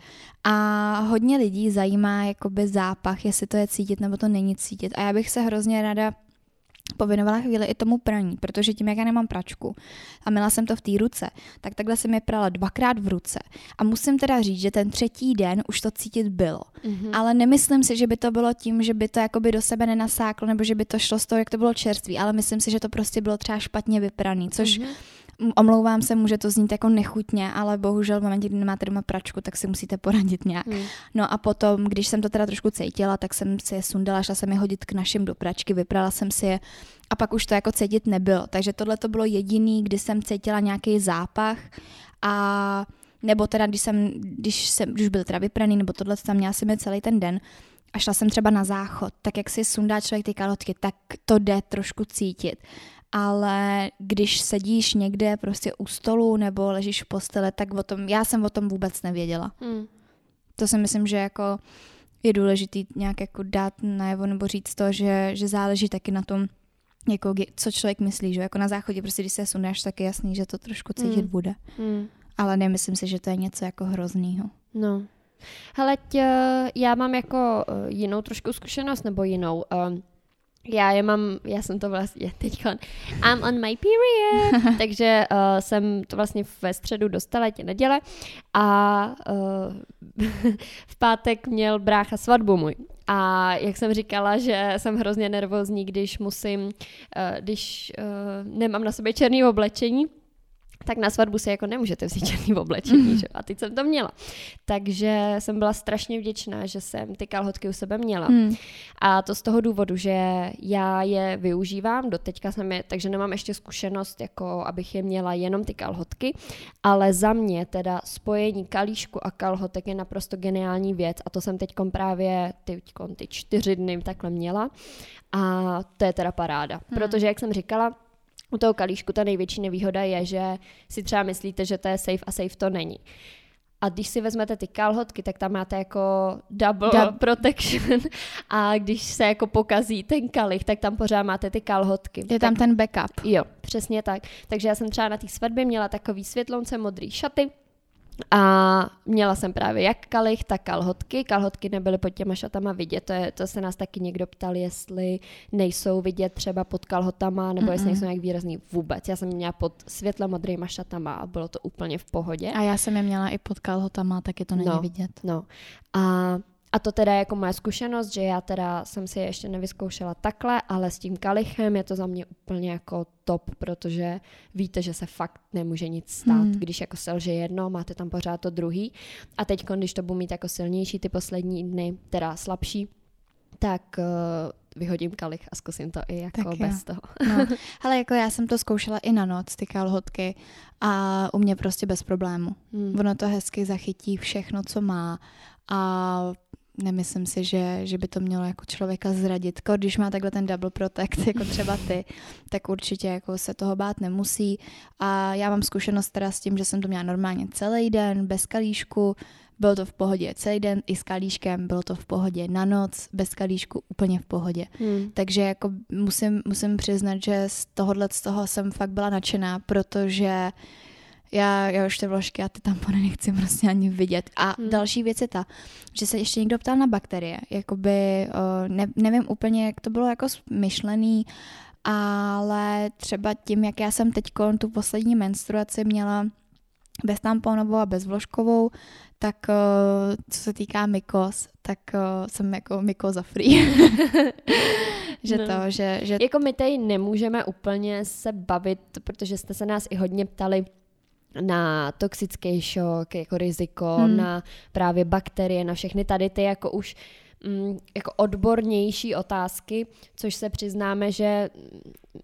A hodně lidí zajímá jakoby zápach, jestli to je cítit nebo to není cítit. A já bych se hrozně ráda pověnovala chvíli i tomu praní, protože tím, jak já nemám pračku a měla jsem to v té ruce, tak takhle jsem je prala dvakrát v ruce. A musím teda říct, že ten třetí den už to cítit bylo. Mm-hmm. Ale nemyslím si, že by to bylo tím, že by to jakoby do sebe nenasáklo, nebo že by to šlo z toho, jak to bylo čerství, ale myslím si, že to prostě bylo třeba špatně vypraný, což mm-hmm omlouvám se, může to znít jako nechutně, ale bohužel v momentě, kdy nemáte doma pračku, tak si musíte poradit nějak. Hmm. No a potom, když jsem to teda trošku cítila, tak jsem si je sundala, šla jsem je hodit k našim do pračky, vyprala jsem si je a pak už to jako cítit nebylo. Takže tohle to bylo jediný, kdy jsem cítila nějaký zápach a nebo teda, když jsem, když jsem, když byl teda vypraný, nebo tohle tam měla jsem je celý ten den, a šla jsem třeba na záchod, tak jak si sundá člověk ty kalotky, tak to jde trošku cítit ale když sedíš někde prostě u stolu nebo ležíš v posteli, tak o tom, já jsem o tom vůbec nevěděla. Hmm. To si myslím, že jako je důležitý nějak jako dát najevo nebo říct to, že, že záleží taky na tom, jako, co člověk myslí, že jako na záchodě prostě, když se sundáš, tak je jasný, že to trošku cítit hmm. bude. Hmm. Ale nemyslím si, že to je něco jako hroznýho. No. Hele, tě, já mám jako uh, jinou trošku zkušenost, nebo jinou. Um, já je mám, já jsem to vlastně teď, I'm on my period, takže uh, jsem to vlastně ve středu dostala tě neděle a uh, v pátek měl brácha svatbu můj. A jak jsem říkala, že jsem hrozně nervózní, když musím, uh, když uh, nemám na sobě černý oblečení, tak na svatbu si jako nemůžete vzít černý oblečení, že? A teď jsem to měla. Takže jsem byla strašně vděčná, že jsem ty kalhotky u sebe měla. Hmm. A to z toho důvodu, že já je využívám, do teďka jsem je, takže nemám ještě zkušenost, jako abych je měla jenom ty kalhotky, ale za mě teda spojení kalíšku a kalhotek je naprosto geniální věc a to jsem teď právě ty, ty čtyři dny takhle měla a to je teda paráda, hmm. protože jak jsem říkala, u toho kalíšku ta největší nevýhoda je, že si třeba myslíte, že to je safe a safe to není. A když si vezmete ty kalhotky, tak tam máte jako double Dub- protection a když se jako pokazí ten kalich, tak tam pořád máte ty kalhotky. Je tam tak, ten backup. Jo, přesně tak. Takže já jsem třeba na té svatbě měla takový světlonce modrý šaty, a měla jsem právě jak kalich, tak kalhotky. Kalhotky nebyly pod těma šatama vidět. To, je, to se nás taky někdo ptal, jestli nejsou vidět třeba pod kalhotama, nebo Mm-mm. jestli nejsou nějak výrazný vůbec. Já jsem měla pod světle modrýma šatama a bylo to úplně v pohodě. A já jsem je měla i pod kalhotama, tak je to není no, vidět. No. A a to teda jako moje zkušenost, že já teda jsem si je ještě nevyzkoušela takhle, ale s tím kalichem je to za mě úplně jako top, protože víte, že se fakt nemůže nic stát. Hmm. Když jako selže jedno, máte tam pořád to druhý. A teď, když to budu mít jako silnější ty poslední dny, teda slabší, tak uh, vyhodím kalich a zkusím to i jako tak bez jo. toho. No. Ale jako já jsem to zkoušela i na noc, ty kalhotky a u mě prostě bez problému. Hmm. Ono to hezky zachytí všechno, co má a nemyslím si, že, že by to mělo jako člověka zradit. Když má takhle ten double protect, jako třeba ty, tak určitě jako se toho bát nemusí. A já mám zkušenost teda s tím, že jsem to měla normálně celý den, bez kalíšku, bylo to v pohodě celý den i s kalíškem, bylo to v pohodě na noc, bez kalíšku úplně v pohodě. Hmm. Takže jako musím, musím přiznat, že z tohohle z toho jsem fakt byla nadšená, protože já, já už ty vložky a ty tampony nechci prostě ani vidět. A hmm. další věc je ta, že se ještě někdo ptal na bakterie. Jakoby, ne, nevím úplně, jak to bylo jako myšlený, ale třeba tím, jak já jsem teď tu poslední menstruaci měla bez tamponovou a bez vložkovou, tak co se týká mykos, tak jsem jako mykoza free. že no. to, že, že... Jako my tady nemůžeme úplně se bavit, protože jste se nás i hodně ptali, na toxický šok, jako riziko, hmm. na právě bakterie, na všechny tady ty jako už mm, jako odbornější otázky, což se přiznáme, že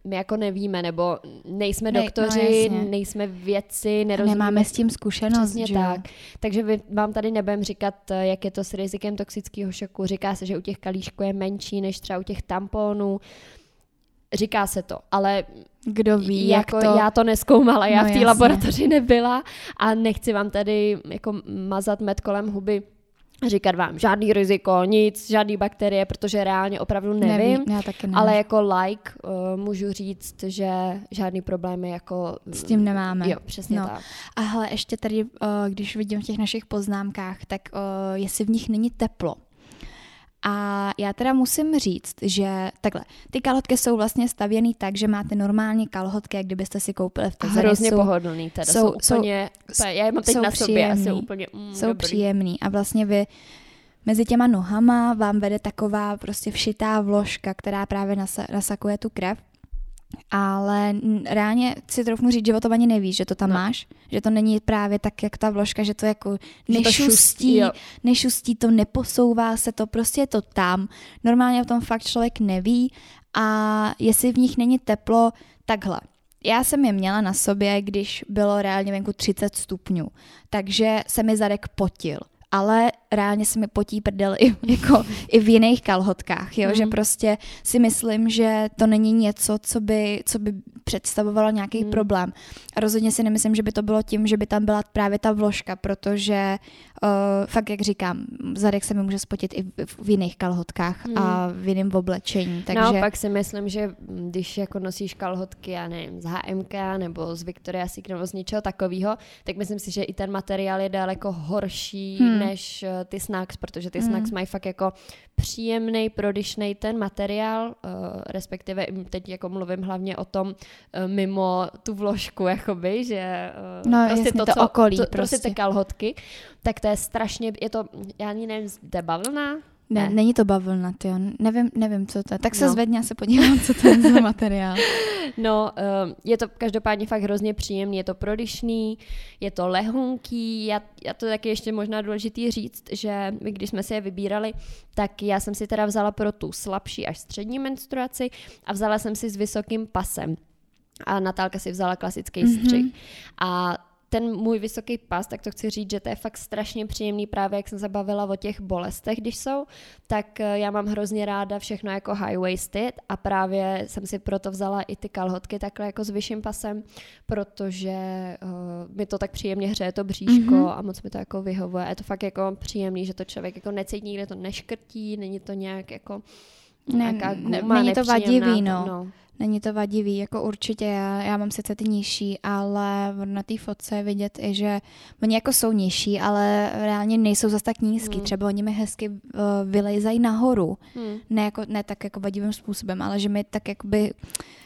my jako nevíme, nebo nejsme ne, no, doktoři, no nejsme vědci, nerozumíme. Nemáme s tím zkušenost, Přesně že? tak. Takže vy, vám tady nebudem říkat, jak je to s rizikem toxického šoku. Říká se, že u těch kalíšků je menší než třeba u těch tamponů. Říká se to, ale kdo ví, jako jak to... Já to neskoumala, já no, v té laboratoři nebyla a nechci vám tady jako mazat med kolem huby říkat vám žádný riziko, nic, žádný bakterie, protože reálně opravdu nevím, nevím já taky nevím. ale jako like uh, můžu říct, že žádný problémy jako... S tím nemáme. Jo, přesně no. tak. A hele, ještě tady, uh, když vidím v těch našich poznámkách, tak uh, jestli v nich není teplo, a já teda musím říct, že takhle, ty kalhotky jsou vlastně stavěný tak, že máte normální kalhotky, jak kdybyste si koupili v Tezery. Hrozně jsou, pohodlný teda, jsou, jsou úplně, jsou, já je mám teď na sobě příjemný, asi úplně mm, Jsou dobrý. příjemný a vlastně vy mezi těma nohama vám vede taková prostě všitá vložka, která právě nasakuje tu krev ale reálně si troufnu říct, že o tom ani nevíš, že to tam no. máš, že to není právě tak, jak ta vložka, že to jako nešustí, to nešustí to, neposouvá se to, prostě je to tam. Normálně o tom fakt člověk neví a jestli v nich není teplo, takhle. Já jsem je měla na sobě, když bylo reálně venku 30 stupňů, takže se mi zadek potil ale reálně se mi potí prdel i, jako, i v jiných kalhotkách, jo? Mm. že prostě si myslím, že to není něco, co by, co by představovalo nějaký mm. problém. A rozhodně si nemyslím, že by to bylo tím, že by tam byla právě ta vložka, protože uh, fakt, jak říkám, zadek se mi může spotit i v, v jiných kalhotkách mm. a v jiném oblečení. Takže... Naopak si myslím, že když jako nosíš kalhotky, já nevím, z HMK nebo z Victoria's Secret nebo z něčeho takového, tak myslím si, že i ten materiál je daleko horší hmm. než uh, ty snacks, protože ty hmm. snacks mají fakt jako příjemný, prodyšný ten materiál, uh, respektive teď jako mluvím hlavně o tom uh, mimo tu vložku, jakoby, že uh, no, prostě jasně, to, to co, okolí, to, prostě. prostě ty kalhotky, tak to je strašně, je to, já ani nevím, zde bavlna, ne, ne, není to bavlna, ty nevím, nevím, co to je. Tak se no. zvedně a se podívám, co to je za materiál. No, uh, je to každopádně fakt hrozně příjemný, je to prodyšný, je to lehunký, já, já to taky ještě možná důležitý říct, že my, když jsme si je vybírali, tak já jsem si teda vzala pro tu slabší až střední menstruaci a vzala jsem si s vysokým pasem. A Natálka si vzala klasický mm-hmm. střih. A ten můj vysoký pas, tak to chci říct, že to je fakt strašně příjemný právě, jak jsem zabavila o těch bolestech, když jsou, tak eh, já mám hrozně ráda všechno jako high-waisted a právě jsem si proto vzala i ty kalhotky takhle jako s vyšším pasem, protože uh, mi to tak příjemně hřeje to bříško mm-hmm. a moc mi to jako vyhovuje. Je to fakt jako příjemný, že to člověk jako necítí, nikde to neškrtí, není to nějak jako ne, guma, není to vadivý, no. no. Není to vadivý, jako určitě, já, já mám sice ty nižší, ale na té fotce je vidět i, že oni jako jsou nižší, ale reálně nejsou zase tak nízký, hmm. třeba oni mi hezky uh, vylejzají nahoru, hmm. ne, jako, ne tak jako vadivým způsobem, ale že mi tak jakoby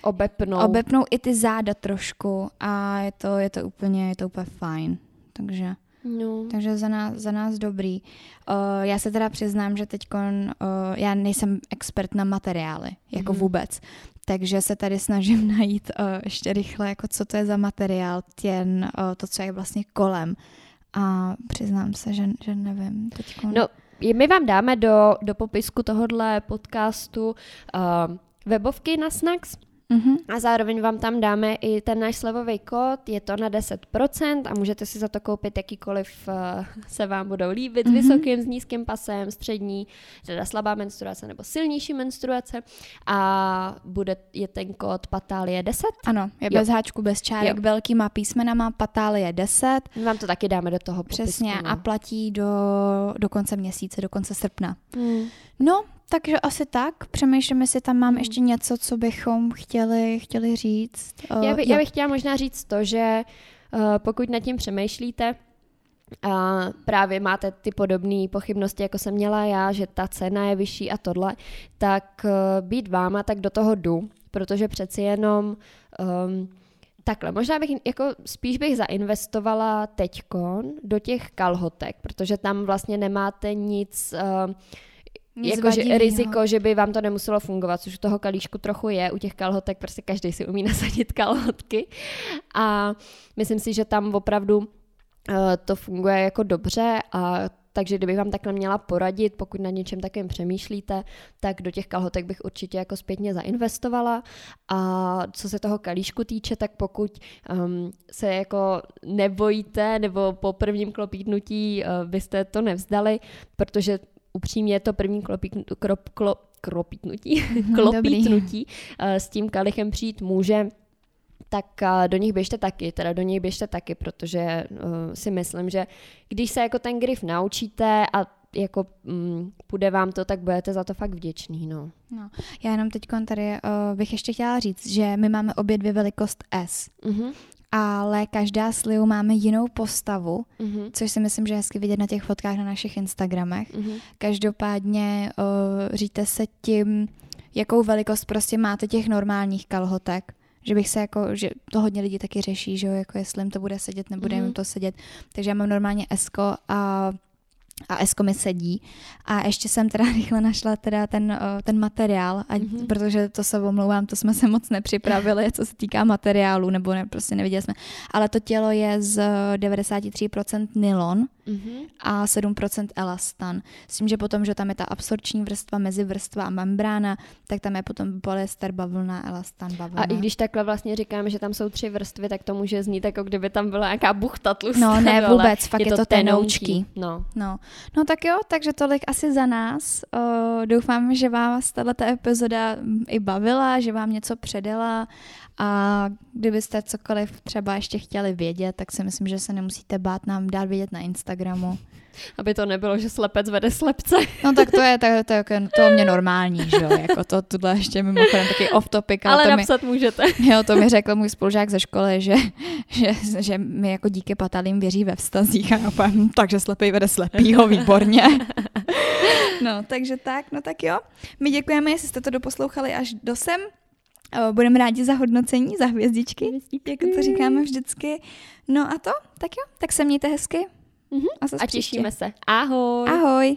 obepnou. obepnou i ty záda trošku a je to, je to úplně, je to úplně fajn, takže... No. Takže za nás, za nás dobrý. Uh, já se teda přiznám, že teď uh, já nejsem expert na materiály, jako mm-hmm. vůbec. Takže se tady snažím najít uh, ještě rychle, jako co to je za materiál, těn, uh, to, co je vlastně kolem. A přiznám se, že, že nevím. Teďko... No, my vám dáme do, do popisku tohohle podcastu uh, webovky na Snacks, Mm-hmm. A zároveň vám tam dáme i ten náš slevový kód, je to na 10% a můžete si za to koupit jakýkoliv uh, se vám budou líbit, mm-hmm. vysokým, s nízkým pasem, střední, teda slabá menstruace nebo silnější menstruace a bude je ten kód Patálie 10. Ano, je jo. bez háčku, bez čárek, jo. velkýma písmenama Patálie 10. My vám to taky dáme do toho Přesně popisku, no. a platí do, do konce měsíce, do konce srpna. Mm. No, takže asi tak. Přemýšlím, jestli tam mám hmm. ještě něco, co bychom chtěli, chtěli říct. Uh, já, by, já bych chtěla možná říct to, že uh, pokud nad tím přemýšlíte, a právě máte ty podobné pochybnosti, jako jsem měla já, že ta cena je vyšší a tohle, tak uh, být váma, tak do toho jdu, protože přeci jenom um, takhle, možná bych jako spíš bych zainvestovala teďkon do těch kalhotek, protože tam vlastně nemáte nic uh, jakože riziko, že by vám to nemuselo fungovat, což u toho kalíšku trochu je, u těch kalhotek prostě každý si umí nasadit kalhotky a myslím si, že tam opravdu uh, to funguje jako dobře a takže kdybych vám takhle měla poradit, pokud na něčem takovém přemýšlíte, tak do těch kalhotek bych určitě jako zpětně zainvestovala. A co se toho kalíšku týče, tak pokud um, se jako nebojíte nebo po prvním klopítnutí uh, byste to nevzdali, protože upřímně to první klopík, krop, klo, kropítnutí, klopítnutí s tím kalichem přijít může, tak uh, do nich běžte taky, teda do nich běžte taky, protože uh, si myslím, že když se jako ten grif naučíte a jako mm, půjde vám to, tak budete za to fakt vděčný, no. no já jenom teď tady uh, bych ještě chtěla říct, že my máme obě dvě velikost S. Uh-huh ale každá s Liu máme jinou postavu, mm-hmm. což si myslím, že je hezky vidět na těch fotkách na našich Instagramech. Mm-hmm. Každopádně uh, říte se tím, jakou velikost prostě máte těch normálních kalhotek že bych se jako, že to hodně lidí taky řeší, že jo, jako jestli jim to bude sedět, nebude mm-hmm. jim to sedět. Takže já mám normálně esko a a Esko mi sedí. A ještě jsem teda rychle našla teda ten, ten materiál, a, mm-hmm. protože to se omlouvám, to jsme se moc nepřipravili, co se týká materiálu, nebo ne, prostě neviděli jsme. Ale to tělo je z 93% nylon, mm-hmm. a 7% elastan. S tím, že potom, že tam je ta absorční vrstva, mezivrstva a membrána, tak tam je potom polyester, bavlna, elastan, bavlna. A i když takhle vlastně říkáme, že tam jsou tři vrstvy, tak to může znít jako kdyby tam byla nějaká buchta tlustá. No ne, vůbec, fakt je, je to, tenoučký. No. no. No tak jo, takže tolik asi za nás. Uh, doufám, že vás tato epizoda i bavila, že vám něco předala a kdybyste cokoliv třeba ještě chtěli vědět, tak si myslím, že se nemusíte bát nám dát vědět na Instagramu. Aby to nebylo, že slepec vede slepce. No tak to je, to, to, to, to mě normální, že jo, jako to tuhle ještě mimochodem taky off topic. Ale to napsat mi, můžete. Jo, to mi řekl můj spolužák ze školy, že, že, že mi jako díky patalím věří ve vztazích a já hm, takže slepý vede slepýho, výborně. No, takže tak, no tak jo. My děkujeme, jestli jste to doposlouchali až do sem. Budeme rádi za hodnocení, za hvězdičky, jako to říkáme vždycky. No a to, tak jo, tak se mějte hezky. Mm-hmm. A, a těšíme se. Ahoj. Ahoj.